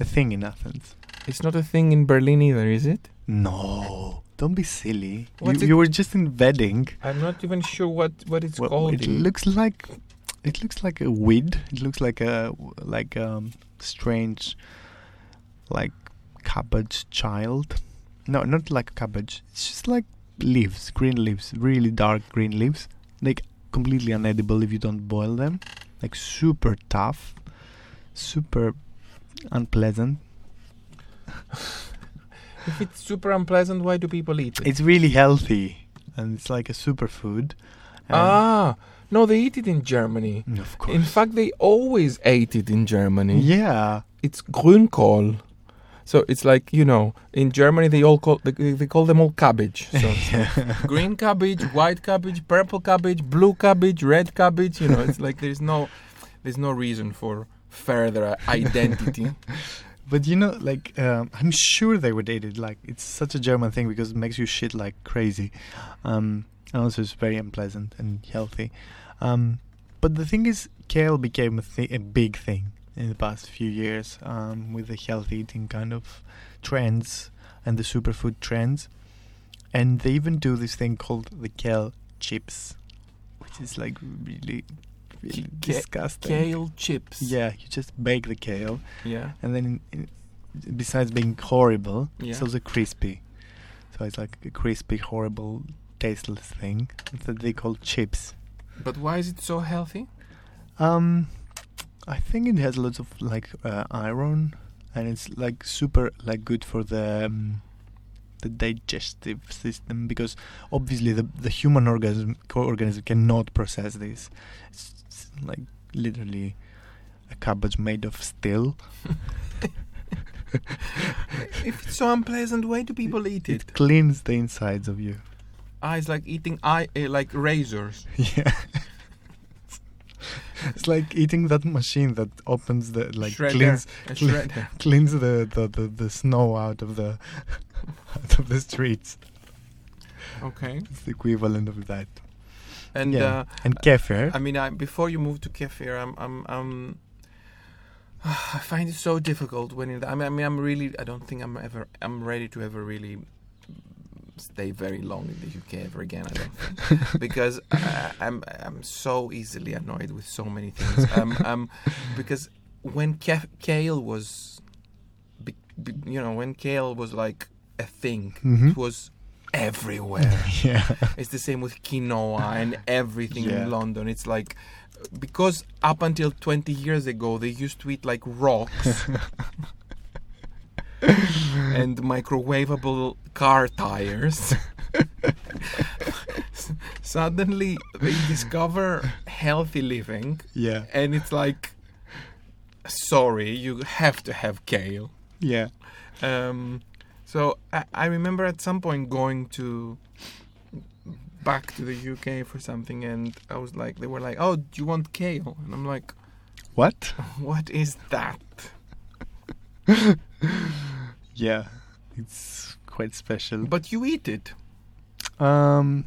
a thing in Athens. It's not a thing in Berlin either, is it? No, don't be silly. You, you were just in Wedding. I'm not even sure what, what it's Well, called. it looks like it looks like a weed. It looks like a like um strange like cabbage child. No, not like a cabbage. It's just like leaves, green leaves, really dark green leaves. Like completely unedible if you don't boil them. Like super tough, super unpleasant. [laughs] if it's super unpleasant, why do people eat it? It's really healthy and it's like a superfood. Ah, no, they eat it in Germany. Mm, of course. In fact, they always ate it in Germany. yeah. It's Grünkohl. So it's like you know, in Germany they all call they, they call them all cabbage. So like [laughs] green cabbage, white cabbage, purple cabbage, blue cabbage, red cabbage. You know, it's like there's no there's no reason for further identity. [laughs] But you know, like um, I'm sure they eat it. Like it's such a German thing because it makes you shit like crazy, um, and also it's very unpleasant and healthy. Um, but the thing is, kale became a, thi- a big thing in the past few years um, with the healthy eating kind of trends and the superfood trends, and they even do this thing called the kale chips, which is like really, really disgusting. Kale chips. Yeah, you just bake the kale Yeah. and then in, in, besides being horrible, Yeah. it's also crispy. So it's like a crispy, horrible, tasteless thing that they call chips. But why is it so healthy? Um, I think it has lots of like uh, iron, and it's like super like good for the um, the digestive system because obviously the the human organism organism cannot process this. It's, it's like literally a cabbage made of steel. [laughs] [laughs] if it's so unpleasant, why do people eat it? It cleans the insides of you. Ah, it's like eating eye, uh, like razors. [laughs] Yeah. it's like eating that machine that opens the like Shredder. cleans cleans the, the, the, the snow out of the out of the streets. Okay. It's the equivalent of that. And yeah. uh, and kefir. I mean, I, before you move to kefir, I'm, I'm, I'm, [sighs] I find it so difficult when it, I mean, I mean, I'm really, I don't think I'm ever, I'm ready to ever really stay very long in the UK ever again. I don't think [laughs] because uh, I'm, I'm so easily annoyed with so many things. Um, um, because when kef- kale was, be, be, you know, when kale was like a thing, Mhm. it was everywhere. [laughs] Yeah. It's the same with quinoa and everything Yeah. in London. It's like because up until 20 years ago they used to eat like rocks [laughs] and microwavable car tires. [laughs] Suddenly they discover healthy living Yeah. and it's like sorry, you have to have kale. Yeah. Um, so I, I remember at some point going to back to the UK for something, and I was like, they were like, "Oh, do you want kale?" And I'm like, What? [laughs] "What is that?" [laughs] Yeah. It's quite special. But you eat it. Um,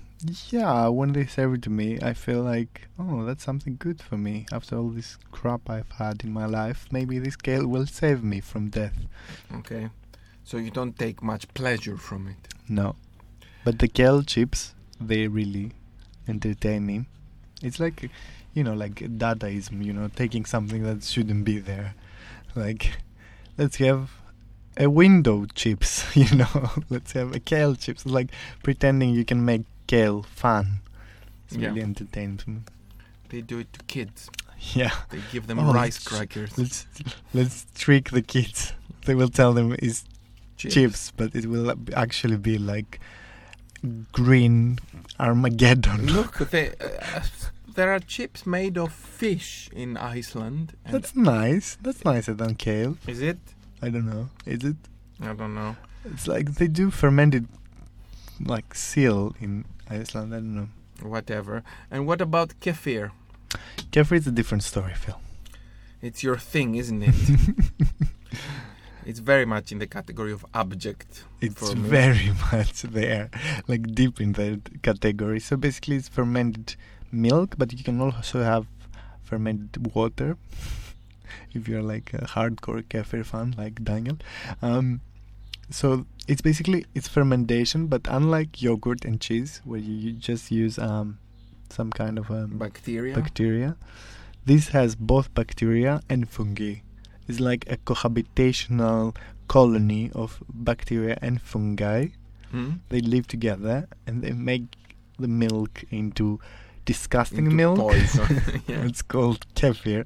yeah, when they serve it to me, I feel like, oh, that's something good for me. After all this crap I've had in my life, maybe this kale will save me from death. Okay, so you don't take much pleasure from it. No. But the kale chips, they really entertain me. It's like, you know, like Dadaism, you know, taking something that shouldn't be there. Like, let's have a window chips, [laughs] you know, let's have a kale chips. Like pretending you can make kale fun. It's Yeah. really entertaining to me. They do it to kids. Yeah. They give them Oh, rice let's- crackers, Let's let's trick the kids. They will tell them it's chips, but it will actually be like green Armageddon. Look, [laughs] they, uh, there are chips made of fish in Iceland. And That's nice. That's nicer than kale. is it? I don't know. Is it? I don't know. It's like they do fermented like seal in Iceland. I don't know. Whatever. And what about kefir? Kefir is a different story, Phil. It's your thing, isn't it? [laughs] it's very much in the category of abject. It's very [laughs] much there, like deep in the category. So basically, it's fermented milk, but you can also have fermented water. [laughs] if you're like a hardcore kefir fan, like Daniel, um, so it's basically it's fermentation, but unlike yogurt and cheese, where you, you just use um, some kind of um, Bacteria. bacteria. This has both bacteria and fungi. It's like a cohabitational colony of bacteria and fungi. Hmm? They live together and they make the milk into disgusting Into milk. [laughs] [laughs] yeah. it's called kefir.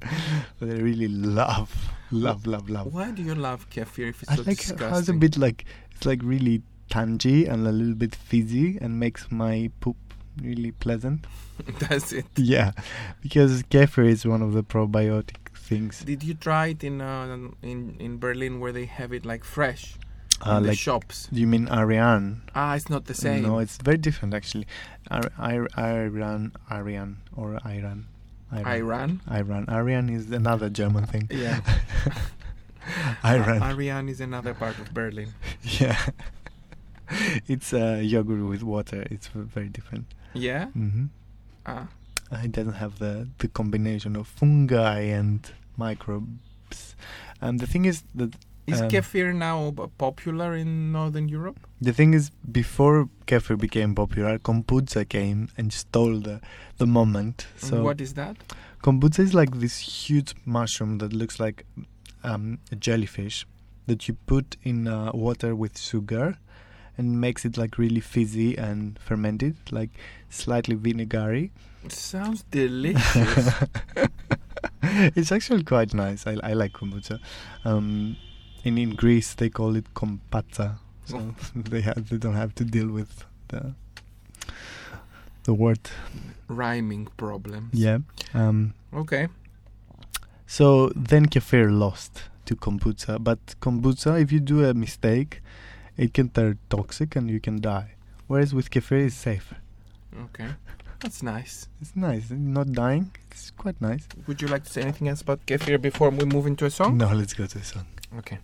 But I really love, love, love, love. Why do you love kefir if it's I so like disgusting? how it's a bit like it's like really tangy and a little bit fizzy and makes my poop really pleasant. [laughs] That's it. Yeah, because kefir is one of the probiotic things. Did you try it in uh, in in Berlin where they have it like fresh Uh, in the like, shops? do you mean Ariane? Ah, it's not the same. No, it's very different actually. Ar- Ir- Iran, Ariane, or Iran. Iran. Iran. Ariane is another German thing. Yeah. [laughs] Iran. Ariane is another part of Berlin. [laughs] yeah. it's uh, yogurt with water. It's very different. Yeah. hmm Ah. It doesn't have the, the combination of fungi and microbes. And the thing is that Is Um, kefir now b- popular in Northern Europe? The thing is, before kefir became popular, kombucha came and stole the, the moment. So what is that? kombucha is like this huge mushroom that looks like um, a jellyfish that you put in uh, water with sugar and makes it like really fizzy and fermented, like slightly vinegary. Sounds delicious. [laughs] it's actually quite nice. I, I like kombucha. Um, and in Greece, they call it kompatsa, so [laughs] they have they don't have to deal with the the word. Rhyming problems. Yeah. Um, Okay. so then kefir lost to kombucha, but kombucha, if you do a mistake, it can turn toxic and you can die. Whereas with kefir, it's safe. Okay. That's nice. It's nice. Not dying. It's quite nice. Would you like to say anything else about Kefir before we move into a song? No, let's go to a song. Okay.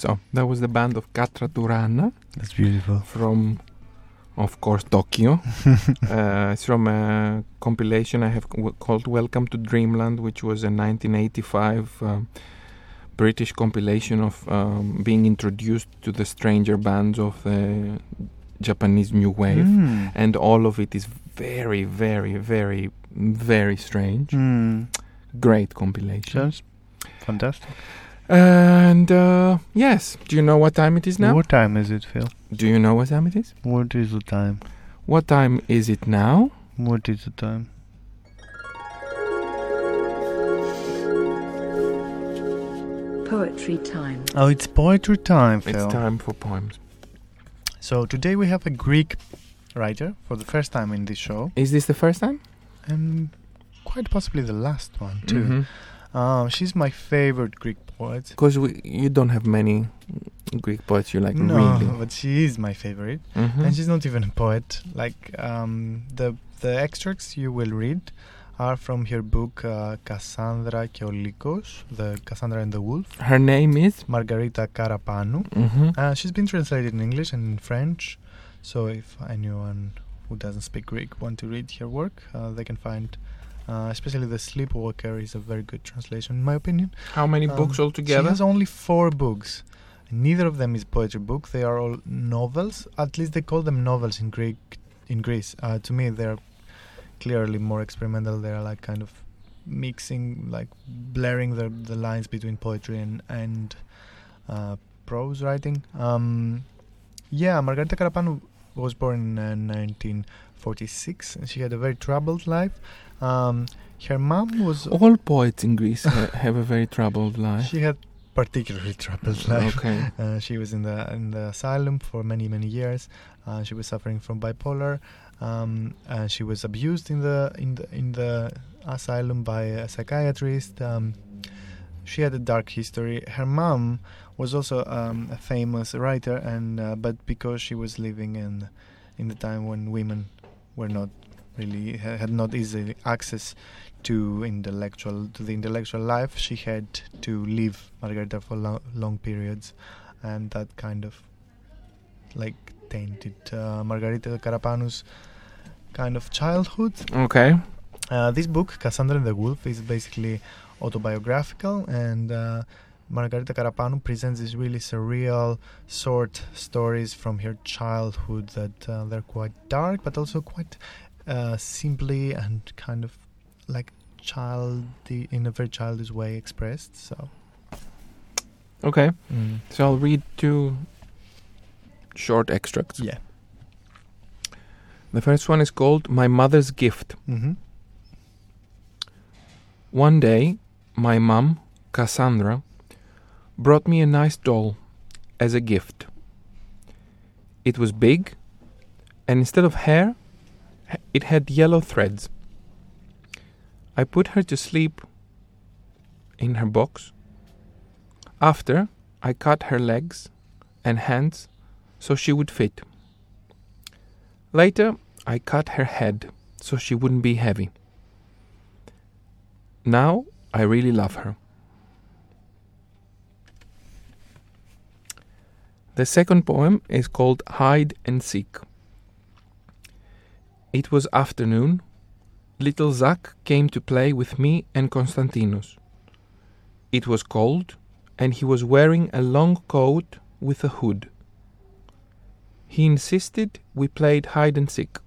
So that was the band of Katra Turana That's beautiful. from, of course, Tokyo. [laughs] uh, it's from a compilation I have w- called Welcome to Dreamland, which was a 1985 um, British compilation of um, being introduced to the stranger bands of the Japanese New Wave. Mm. And all of it is very, very, very, very strange. Mm. Great compilation. Sounds fantastic. And uh, yes, do you know what time it is now? What time is it, Phil? Do you know what time it is? What is the time? What time is it now? What is the time? Poetry time. Oh, it's poetry time, Phil. It's time for poems. So today we have a Greek writer for the first time in this show, Is this the first time? and quite possibly the last one too. Mm-hmm. Um, she's my favorite Greek poet. Because you don't have many Greek poets you like, no, really. but she is my favorite, Mhm. and she's not even a poet. Like um, the the extracts you will read are from her book uh, Cassandra και ο Λύκος, the Cassandra and the Wolf, Her name is. Margarita Karapanou. Mhm. Uh, she's been translated in English and in French, so if anyone who doesn't speak Greek want to read her work, uh, they can find. uh, especially the Sleepwalker is a very good translation, in my opinion. How many Um, books She altogether? has only four books. Neither of them is poetry book. They are all novels. At least they call them novels in Greek. In Greece, uh, to me, they're clearly more experimental. They're like kind of mixing, like blurring the the lines between poetry and and uh, prose writing. Um, yeah, Margarita Karapanou was born in uh, 1946, and she had a very troubled life. Um, her mom was All poets in Greece have a very troubled life. she had particularly [laughs] troubled life. Okay. Uh, she was in the in the asylum for many many years. Uh, she was suffering from bipolar. Um, uh, she was abused in the in the in the asylum by a psychiatrist. Um, she had a dark history. Her mom was also um, a famous writer, and uh, but because she was living in in the time when women were not really had not easy access to intellectual to the intellectual life, she had to leave Margarita for lo- long periods, and that kind of like tainted uh, Margarita Karapanou's kind of childhood. Okay. Uh, this book, Cassandra and the Wolf, is basically autobiographical, and uh, Margarita Karapanou presents these really surreal, short stories from her childhood that uh, they're quite dark, but also quite uh, simply and kind of like child in a very childish way expressed. So, Okay. mm. So I'll read two short extracts. yeah. The first one is called My Mother's Gift. Mm-hmm. One day, my mum, Cassandra, brought me a nice doll as a gift. It was big, and instead of hair, it had yellow threads. I put her to sleep in her box. After, I cut her legs and hands so she would fit. Later, I cut her head so she wouldn't be heavy. Now I really love her. The second poem is called Hide and Seek. It was afternoon. Little Zach came to play with me and Konstantinos. It was cold, and he was wearing a long coat with a hood. He insisted we played hide and seek.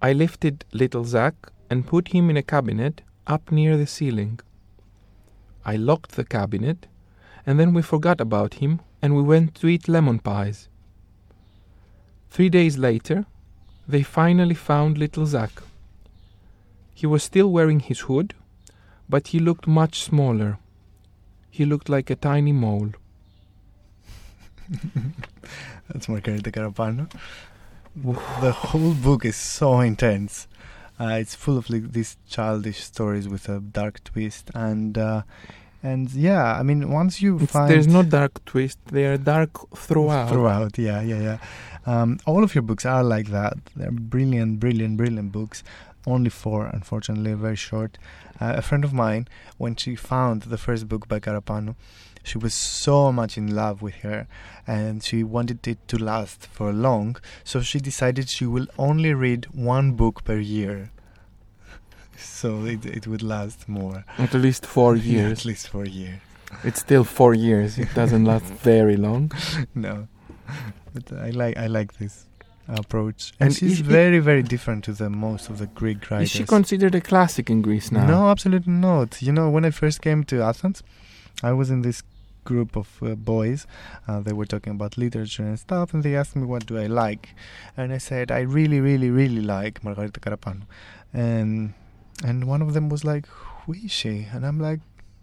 I lifted little Zach and put him in a cabinet up near the ceiling. I locked the cabinet, and then we forgot about him and we went to eat lemon pies. Three days later, they finally found little Zach. He was still wearing his hood, but he looked much smaller. He looked like a tiny mole. [laughs] That's Margarita Karapanou. the whole book is so intense. Uh, it's full of like these childish stories with a dark twist, and uh, and yeah, I mean, once you It's, find there's no dark twist, they are dark throughout. throughout, yeah, yeah, yeah. Um, all of your books are like that. They're brilliant, brilliant, brilliant books. only four, unfortunately, very short. Uh, a friend of mine, when she found the first book by Karapanou, she was so much in love with her and she wanted it to last for long, so she decided she will only read one book per year. [laughs] so it, it would last more. At least four [laughs] Yeah, years. at least four years. It's still four years. It doesn't last [laughs] very long. no, but I like I like this approach, And and, she's very very different to the most of the Greek writers. Is she considered a classic in Greece now? No, absolutely not. You know, when I first came to Athens, I was in this group of uh, boys. Uh, they were talking about literature and stuff, and they asked me what do I like, and I said I really, really, really like Margarita Karapanou, and and one of them was like, "Who is she?" And I'm like,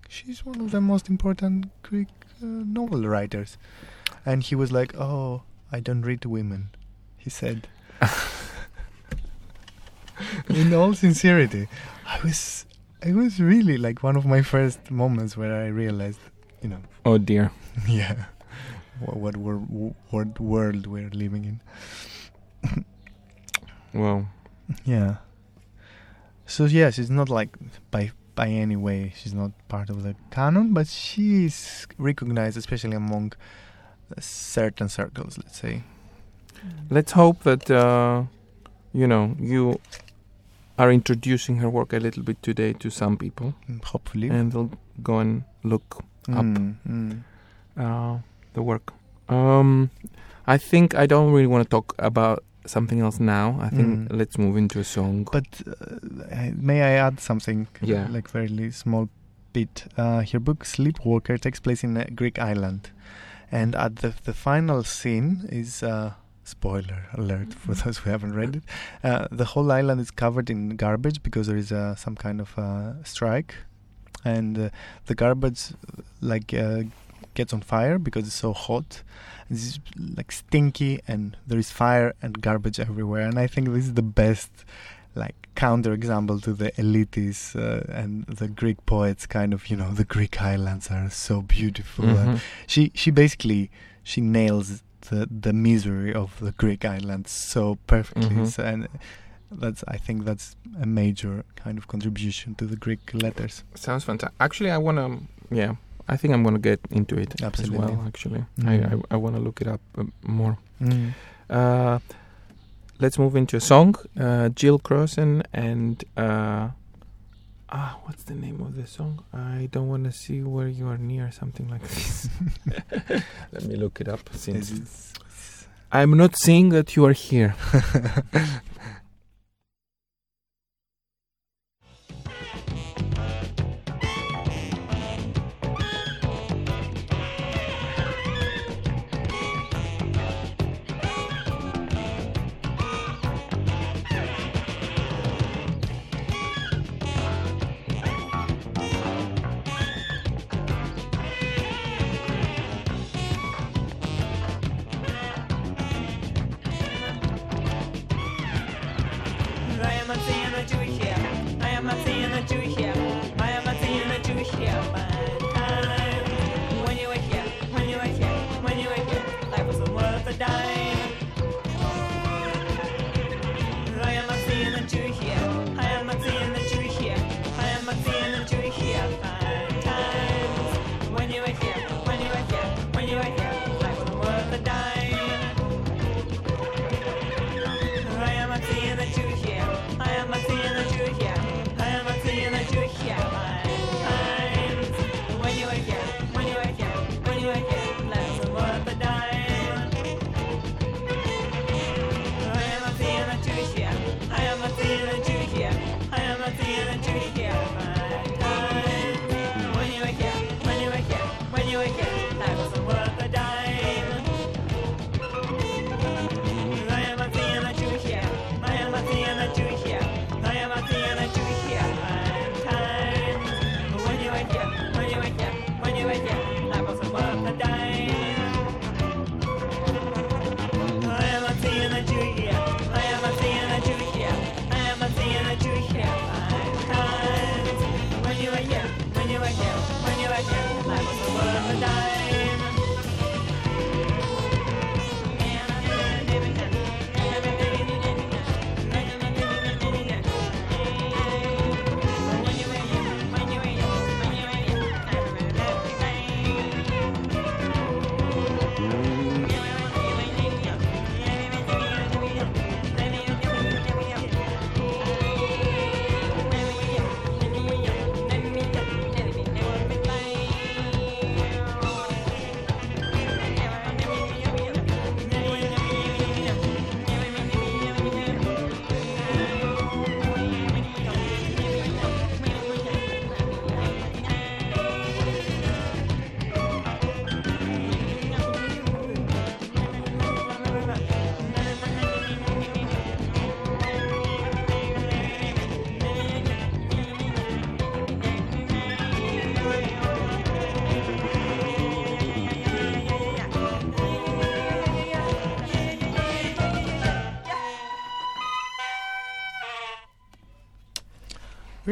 "She's one of the most important Greek uh, novel writers," and he was like, "Oh, I don't read women," he said. [laughs] in all sincerity, I was it was really like one of my first moments where I realized, you know, Oh dear. [laughs] yeah, what, what, wor- what world we're living in. Well, Yeah. So yeah, she's not like by by any way she's not part of the canon, but she's recognized, especially among certain circles. Let's say. let's hope that uh, you know you are introducing her work a little bit today to some people, Mm, Hopefully. and they'll go and look up Mm, mm. uh, the work. Um, I think I don't really want to talk about something else now. I think Mm. let's move into a song. But uh, may I add something? Yeah. Like very small bit. Uh, her book Sleepwalker takes place in a Greek island, and at the the final scene is. Uh, Spoiler alert for those who haven't read it. Uh, the whole island is covered in garbage because there is uh, some kind of uh, strike, and uh, the garbage uh, like uh, gets on fire because it's so hot. It's like stinky, and there is fire and garbage everywhere. And I think this is the best like counter example to the elites uh, and the Greek poets kind of you know the Greek islands are so beautiful. Mhm. she she basically she nails the the misery of the Greek islands so perfectly. Mhm. So, and that's I think that's a major kind of contribution to the Greek letters. Sounds fantastic. Actually, I want to. Yeah, I think I'm going to get into it Absolutely. as well. Actually, Mm. I I, I want to look it up uh, more. Uh, let's move into a song. Uh, Jill Kroessen and uh, ah, what's the name of the song? I don't want to see where you are near, something like this. [laughs] Let me look it up. Since I'm not seeing that you are here. [laughs]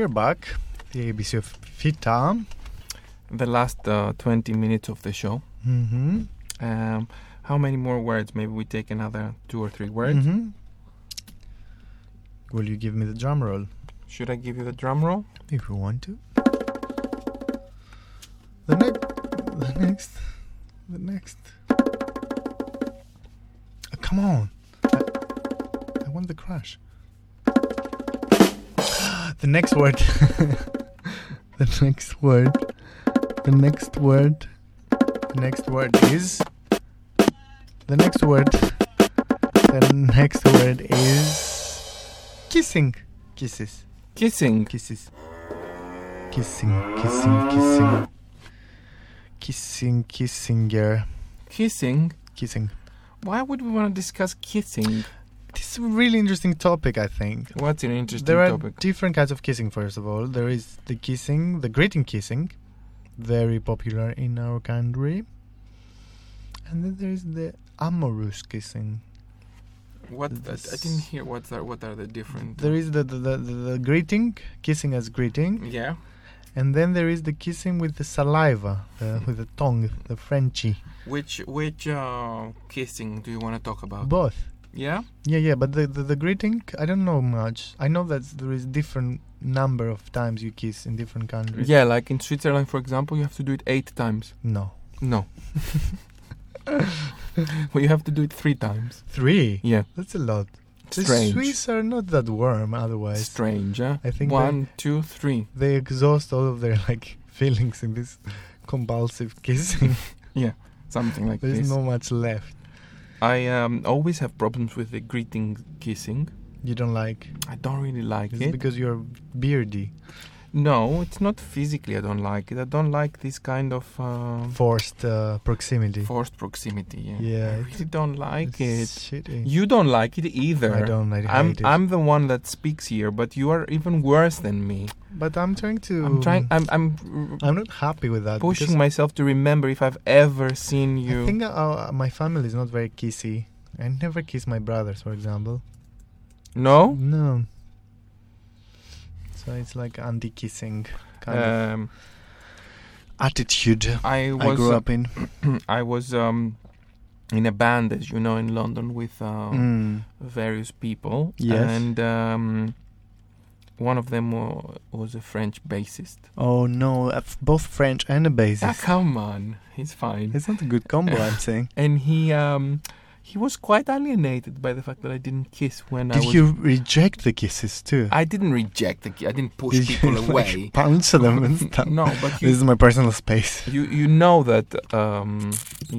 We're back. The ABC of FYTA. The last uh, 20 minutes of the show. Mm-hmm. Um, how many more words? Maybe we take another two or three words. Mm-hmm. Will you give me the drum roll Should I give you the drum roll? if you want to? The next, the next, the next word. [laughs] the next word. The next word. The next word is. The next word. The next word is. Kissing. Kisses. Kissing. Kisses. Kissing, kissing, kissing. Kissing, kissinger. Kissing. Kissing. Why would we want to discuss kissing? This is a really interesting topic, I think. What's an interesting There are topic? different kinds of kissing, first of all. There is the kissing, the greeting kissing, very popular in our country. And then there is the amorous kissing. What I, didn't hear. What's are what are the different? There is the, the, the, the, the greeting, kissing as greeting. yeah. And then there is the kissing with the saliva, the, [laughs] with the tongue, the Frenchy. Which which uh, kissing do you want to talk about? Both. Yeah. Yeah, yeah, but the, the the greeting, I don't know much. I know that there is different number of times you kiss in different countries. Yeah, like in Switzerland, for example, you have to do it eight times. No. No. [laughs] well, you have to do it three times. Three. Yeah. That's a lot. Strange. The Swiss are not that warm otherwise. Strange, huh? I think One, two, three. They exhaust all of their like [laughs] feelings in this compulsive kissing. [laughs] Yeah, something like that. There's this. no much left. I um, always have problems with the greeting kissing. You don't like I don't really like it's it. because you're beardy. No, it's not physically I don't like it. I don't like this kind of um, Forced uh, proximity. forced proximity. Yeah, Yeah, I really don't like it. Shitty. You don't like it either. I don't. I hate I'm it. I'm the one that speaks here, but you are even worse than me. but I'm trying to. I'm trying. I'm I'm I'm not happy with that. pushing myself to remember if I've ever seen you. I think uh, my family is not very kissy. I never kiss my brothers, for example. no. No. So it's like anti-kissing kind of Um, attitude I I was grew up in. [clears throat] I was um in a band, as you know, in London with uh, Mm. various people. Yes. And um, one of them wa- was a French bassist. Oh no, uh, f- both French and a bassist. Ah, come on, he's fine. It's not a good combo, I'm saying. [laughs] And he um he was quite alienated by the fact that I didn't kiss when I Did you reject the kisses too? I didn't reject the ki- I didn't push Did you, people [laughs] like, away. punch them and [laughs] stuff. no, but This is my personal space. you you know that um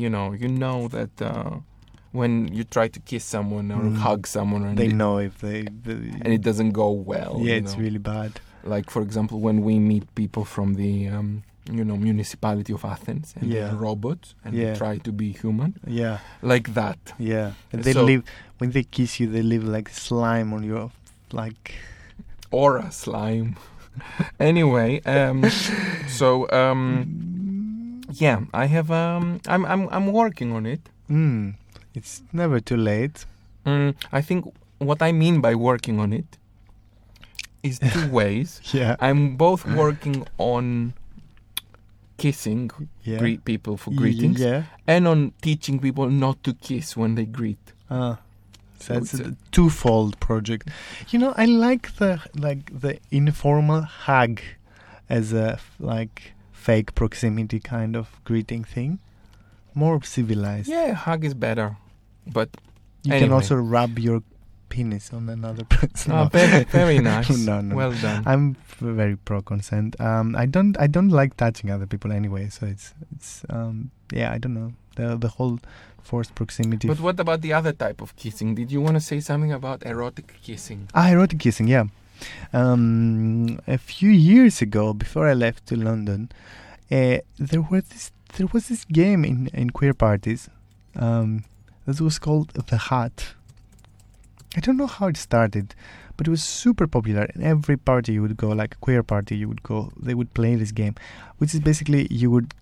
you know you know that uh, when you try to kiss someone or Mm. hug someone and They it, know if they. they and it doesn't go well. yeah, you it's know. really bad. like for example when we meet people from the um, you know municipality of Athens and Yeah. robots and Yeah. they try to be human Yeah, like that. yeah. And they So- leave when they kiss you. They leave like slime on your like. Aura slime. anyway, um, so um, yeah, I have um, I'm I'm I'm working on it. Mm, it's never too late. Mm, I think what I mean by working on it is two [laughs] ways. Yeah, I'm both working on kissing yeah. greet people for greetings Yeah. and on teaching people not to kiss when they greet. Ah, so it's a a- twofold project. You know, I like the like the informal hug as a like fake proximity kind of greeting thing. More civilized. Yeah, hug is better. But you can also rub your penis on another [laughs] person. oh, No. very, very [laughs] nice. no, no. Well done. I'm very pro consent. Um, I don't I don't like touching other people anyway. So it's it's um yeah I don't know the the whole forced proximity. But what about the other type of kissing? Did you want to say something about erotic kissing? Ah, erotic kissing, yeah. Um, a few years ago, before I left to London, uh, there was this there was this game in in queer parties. Um, that was called the Hat. I don't know how it started, but it was super popular. In every party you would go, like a queer party, you would go. They would play this game, which is basically you would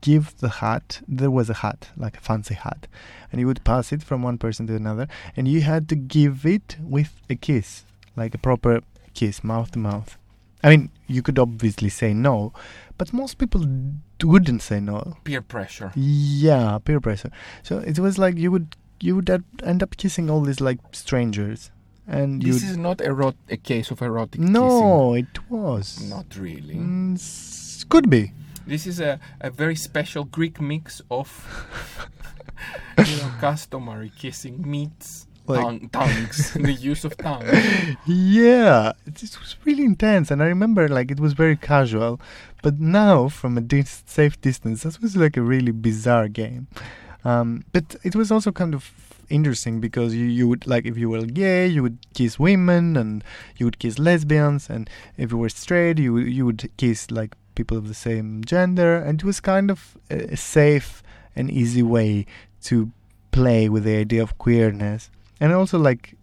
give the hat. There was a hat, like a fancy hat, and you would pass it from one person to another, and you had to give it with a kiss, like a proper kiss, mouth to mouth. I mean, you could obviously say no, but most people d- wouldn't say no. Peer pressure. Yeah, peer pressure. So it was like you would you would end up kissing all these like strangers, and. This is not erot- a case of erotic kissing. no, it was Not really. Mm, s- could be. This is a, a very special Greek mix of [laughs] you know, customary kissing meets Like- tongue, tongues, [laughs] the use of tongues. Yeah, it, it was really intense, and I remember like it was very casual, but now from a dis- safe distance, this was like a really bizarre game. Um, but it was also kind of interesting because you, you would like if you were gay, you would kiss women, and you would kiss lesbians, and if you were straight, you you would kiss like people of the same gender, and it was kind of a, a safe and easy way to play with the idea of queerness, and also like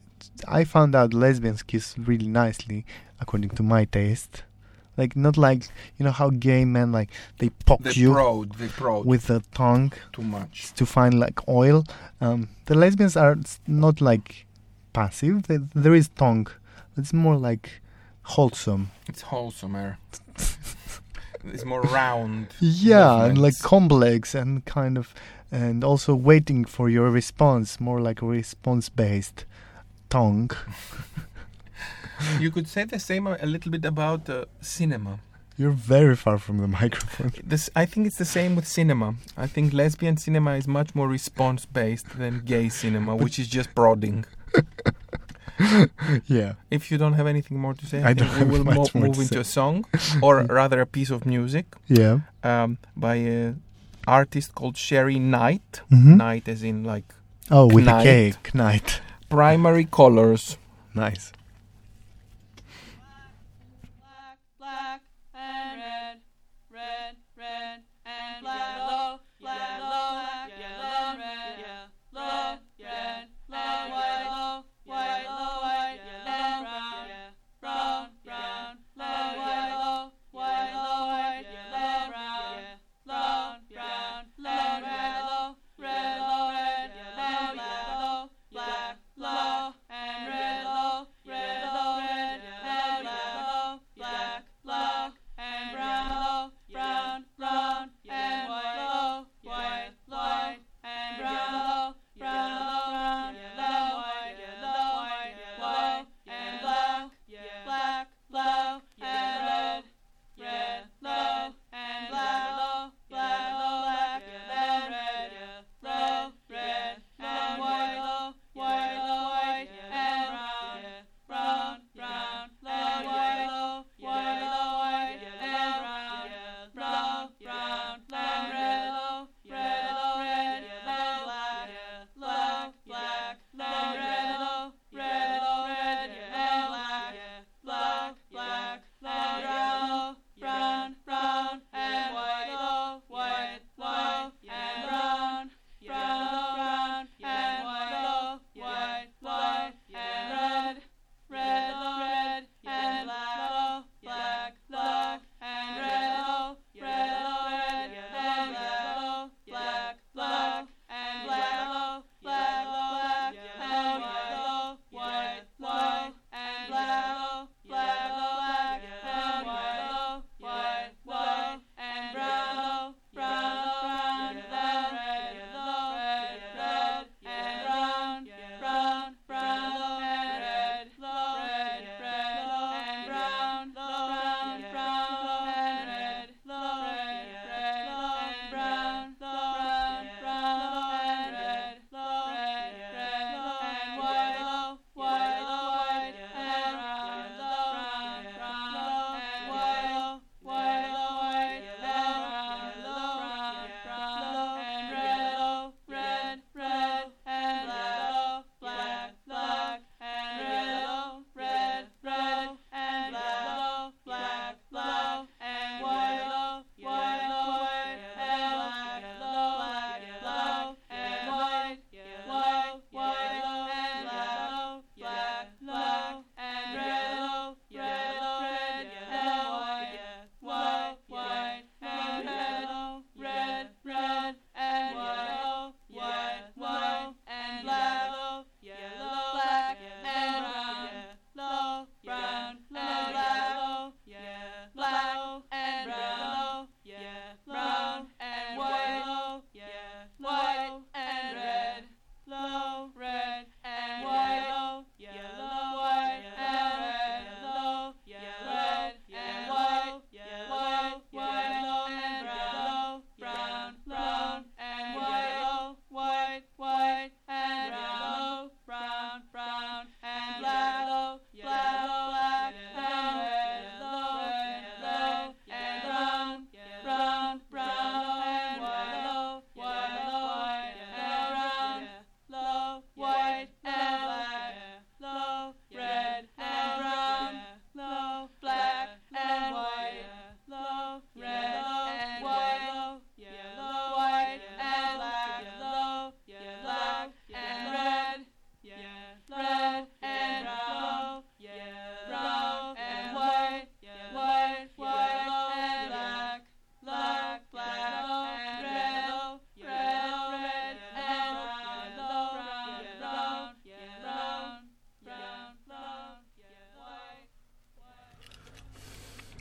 I found out lesbians kiss really nicely, according to my taste. Like not like you know how gay men like they poke They you they prod with the tongue too much. to find like oil. Um, the lesbians are not like passive. They, there is tongue. It's more like wholesome. It's wholesomer. [laughs] it's more round. Yeah, and like complex and kind of, and also waiting for your response. More like response based tongue. [laughs] [laughs] You could say the same a, little bit about uh, cinema. You're very far from the [laughs] microphone. This, I think it's the same with cinema. I think lesbian cinema is much more response based than gay cinema, which is just prodding. [laughs] yeah. If you don't have anything more to say, I I, think we will mo- move into say. a song, or rather a piece of music Yeah. um, by an artist called Cheri Knight. Mhm. Knight as in like Oh, with a K, Knight. Knight. primary colors. Nice.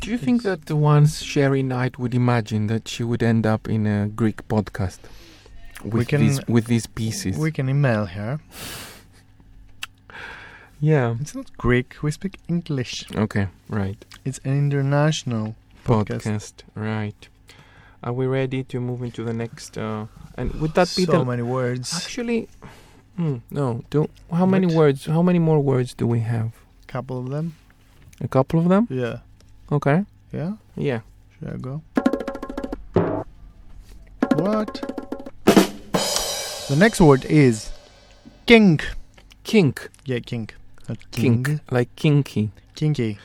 Do you think that the once Cheri Knight would imagine that she would end up in a Greek podcast with can- these with these pieces? We can email her. yeah. It's not Greek. We speak English. Okay. Right. It's an international Podcast. podcast. Right. Are we ready to move into the next? Uh, and would that be so many words. actually? Hmm, no. Do how many words? How many more words do we have? A couple of them. A couple of them. Yeah. Okay. Yeah. Yeah. Should I go? What? The next word is kink. Kink. Yeah, kink. Not Kink. king. Like kinky. Kinky.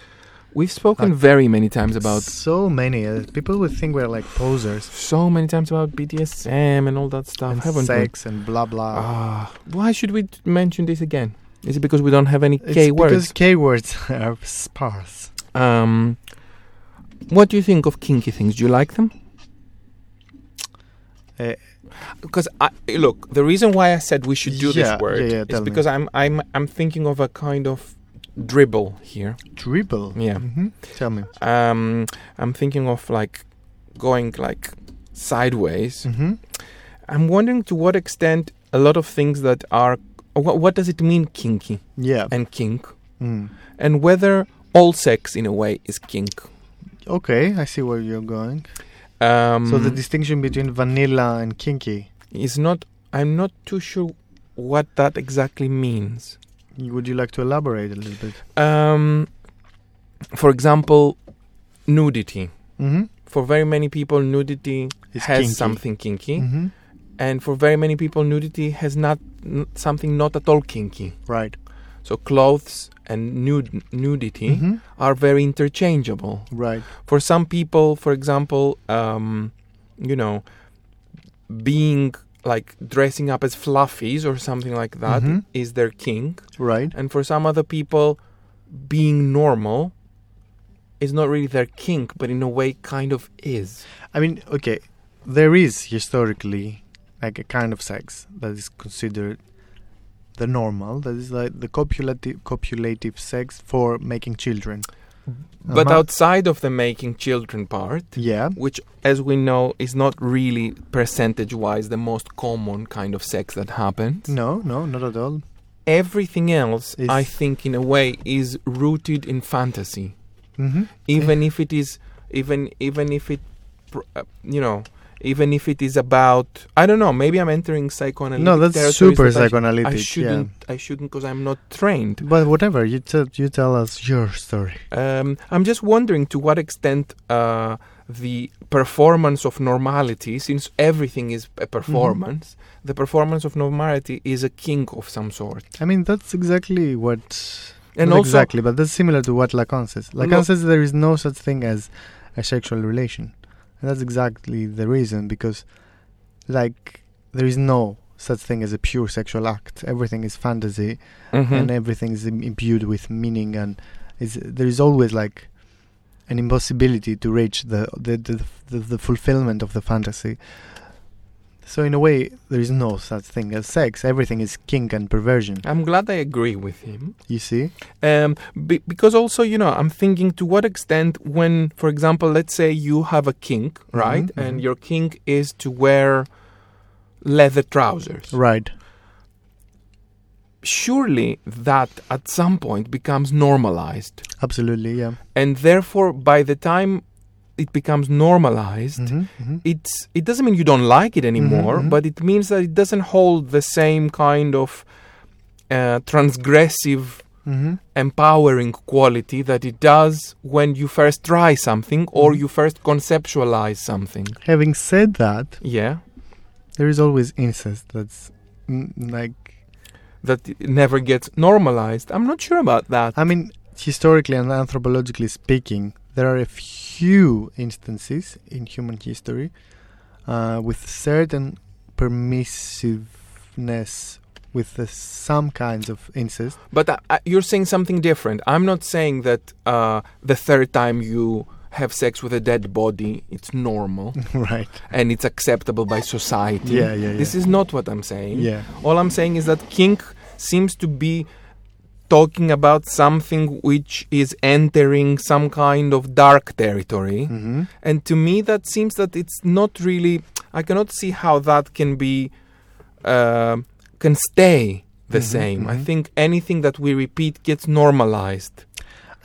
We've spoken Like- very many times about so many. Uh, people would think we're like posers. so many times about BDSM and all that stuff, and haven't sex and blah blah. we? Ah, why should we mention this again? Is it because we don't have any it's K words? because? K words [laughs] are sparse. Um, what do you think of kinky things? Do you like them? Because I look, the reason why I said we should do Yeah, this word yeah, yeah, is tell me. because I'm I'm I'm thinking of a kind of dribble here. Dribble. Yeah. hmm Tell me. Um, I'm thinking of like going like sideways. hmm I'm wondering to what extent a lot of things that are what, what does it mean kinky Yeah. and kink Mm. and whether all sex in a way is kink. Okay, I see where you're going. Um, so the distinction between vanilla and kinky. is not. I'm not too sure what that exactly means. Would you like to elaborate a little bit? Um, for example, nudity. Mm-hmm. For very many people, nudity It's has kinky. something kinky, hmm and for very many people, nudity has not n- something not at all kinky. Right. So clothes and nude nudity hmm are very interchangeable. Right. For some people, for example, um, you know, being like dressing up as fluffies or something like that is Mhm. their kink, Right. and for some other people, being normal is not really their kink, but in a way, kind of is. I mean, okay, there is historically like a kind of sex that is considered the normal. That is like the copulative copulative sex for making children. But Ama- outside of the making children part, yeah, which, as we know, is not really percentage-wise the most common kind of sex that happens. no, no, not at all. everything else Is- i think in a way is rooted in fantasy Mm-hmm. even if it is even even if it uh, you know even if it is about i don't know maybe i'm entering psychoanalytic No, that's super that I sh- psychoanalytic. i shouldn't i shouldn't because i'm not trained But whatever, you tell you tell us your story. um, i'm just wondering to what extent uh, the performance of normality since everything is a performance the performance of normality is a kink of some sort I mean, that's exactly what. and also exactly, but that's similar to what Lacan says. Lacan Lo- says there is no such thing as a sexual relation, and that's exactly the reason because, like, there is no such thing as a pure sexual act. Everything is fantasy, Mhm. and everything is imbued with meaning, and is there is always like an impossibility to reach the the, the the the fulfillment of the fantasy. So in a way, there is no such thing as sex. Everything is kink and perversion. i'm glad i agree with him You see? Um, be- because also, you know, I'm thinking to what extent, when, for example, let's say you have a kink, right, Mhm, and your kink is to wear leather trousers. Right. Surely that at some point becomes normalized, Absolutely. Yeah. and therefore, by the time it becomes normalized, Mhm, mhm. it's it doesn't mean you don't like it anymore, mhm. but it means that it doesn't hold the same kind of uh, transgressive Mhm. empowering quality that it does when you first try something or Mhm. you first conceptualize something. Having said that, Yeah, there is always incest. That's mm, like that it never gets normalized. I'm not sure about that. I mean, historically and anthropologically speaking, there are a few instances in human history uh, with certain permissiveness with uh, some kinds of incest. But uh, uh, you're saying something different. I'm not saying that uh, the third time you have sex with a dead body, it's normal [laughs] right. and it's acceptable by society. Yeah, yeah, yeah. This is not what I'm saying. yeah. All I'm saying is that kink seems to be talking about something which is entering some kind of dark territory. hmm And to me, that seems that it's not really. I cannot see how that can be, uh, can stay the Mhm, same. I mhm. think anything that we repeat gets normalized.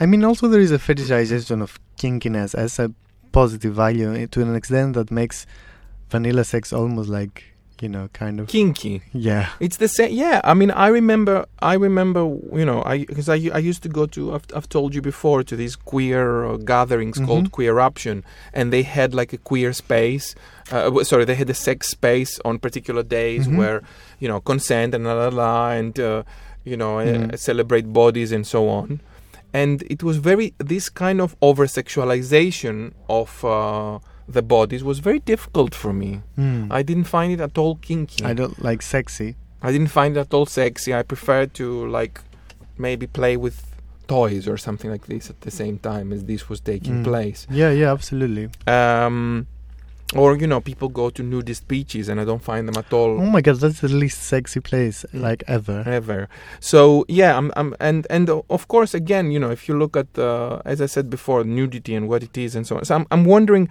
I mean, also there is a fetishization of kinkiness as a positive value to an extent that makes vanilla sex almost like you know, kind of Kinky. yeah. It's the same. Yeah, I mean, I remember. I remember. You know, I because I, I used to go to. I've, I've told you before to these queer uh, gatherings called Mhm. Queer Option, and they had like a queer space. Uh, sorry, they had a sex space on particular days Mhm. where you know consent and la la la, and uh, you know uh, Mm. celebrate bodies and so on. And it was very this kind of over sexualization of uh, the bodies was very difficult for me. Mm. I didn't find it at all kinky. I don't like sexy. I didn't find it at all sexy. I preferred to like maybe play with toys or something like this at the same time as this was taking Mm. place. Yeah, yeah, absolutely. Um, or you know, people go to nudist beaches and I don't find them at all Oh my god, that's the least sexy place Mm. like ever. ever. So yeah, I'm, I'm and and of course again, you know, if you look at uh, as I said before, nudity and what it is and so on. So I'm I'm wondering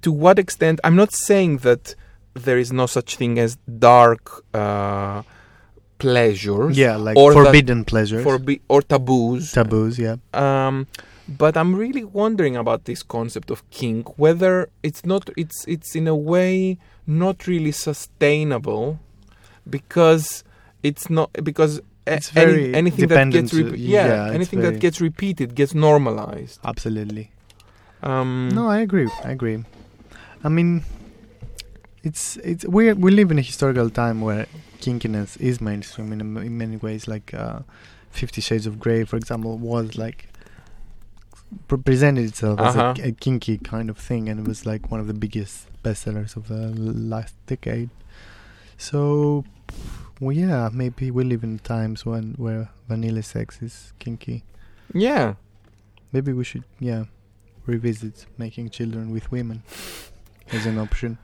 to what extent. I'm not saying that there is no such thing as dark uh, pleasures. Yeah, like Or forbidden pleasures, forbi- or taboos. taboos. Yeah. Um, but I'm really wondering about this concept of kink, whether it's not, it's it's in a way not really sustainable, because it's not because It's very any, anything that gets to- yeah, yeah, anything that gets repeated gets normalized. Absolutely. Um, No, I agree. I agree. I mean, it's it's we we live in a historical time where kinkiness is mainstream in, in many ways. Like uh, Fifty Shades of Grey, for example, was like pre- presented itself Uh-huh. as a, a kinky kind of thing, and it was like one of the biggest bestsellers of the last decade. So, well, yeah, maybe we live in times when where vanilla sex is kinky. yeah. Maybe we should, yeah, revisit making children with women as an option.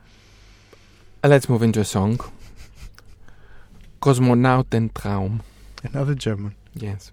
Let's move into a song. Kosmonautentraum. Another German. Yes.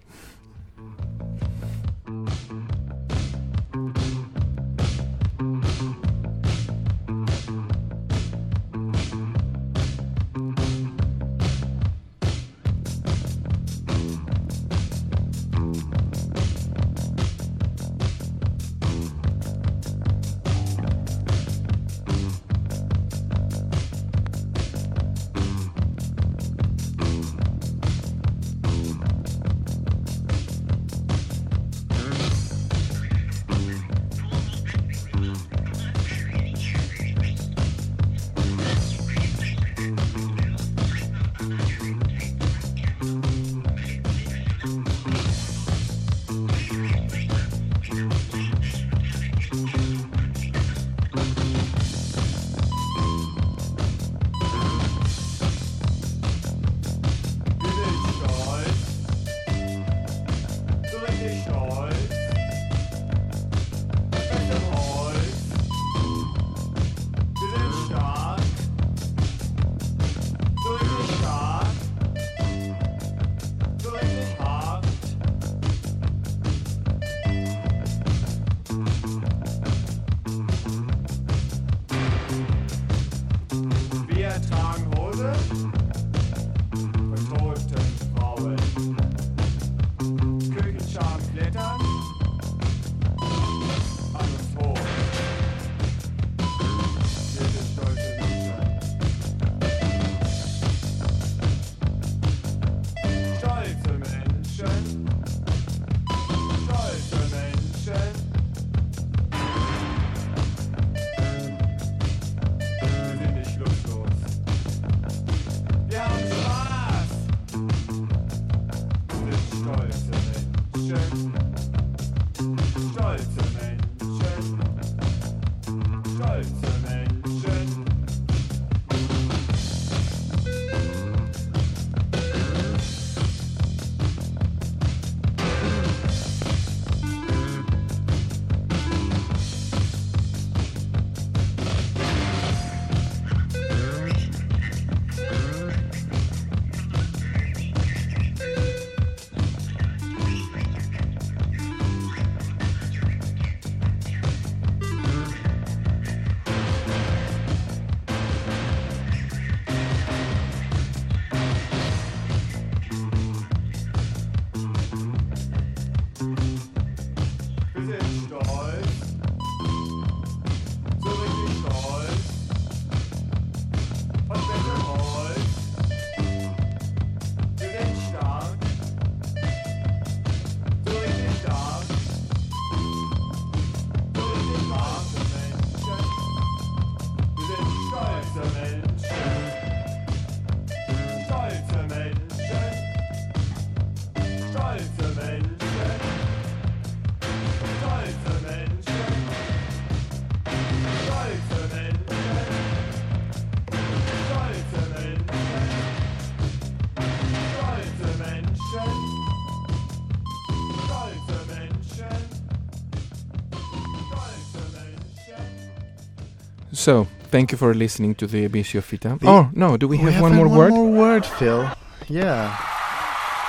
So, thank you for listening to the ABC of FYTA. The- oh, no, do we, have, one more one word? more word, Phil. Yeah.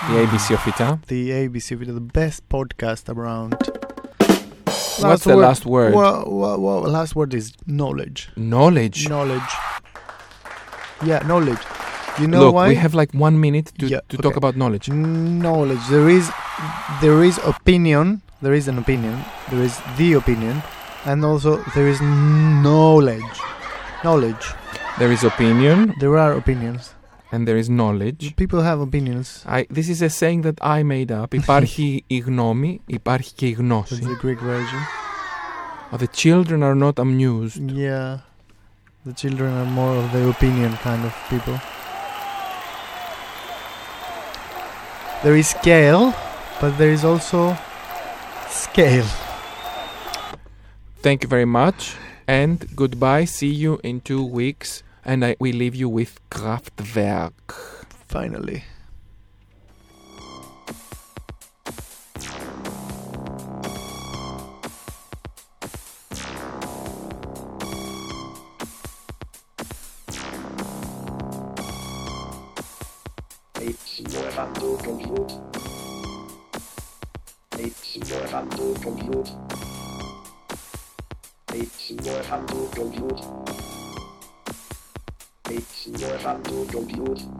The ABC of FYTA. The ABC, with the best podcast around. What's the last word? Well, well, well, last word is knowledge. Knowledge. Knowledge. Yeah, knowledge. You know Look, why? we have like one minute to, Yeah, to talk about knowledge. knowledge. There is, there is opinion. There is an opinion. There is the opinion, and also there is knowledge. Knowledge. There is opinion There are opinions. and there is knowledge. People have opinions. I, this is a saying that I made up. Υπάρχει η γνώμη, υπάρχει και η That's γνώση. the Greek version. Oh, the children are not amused. Yeah. The children are more of the opinion kind of people. There is scale, but there is also scale. Thank you very much and goodbye. See you in two weeks. And I, we leave you with Kraftwerk. Finally. It's your hand to compute. It's your hand to compute.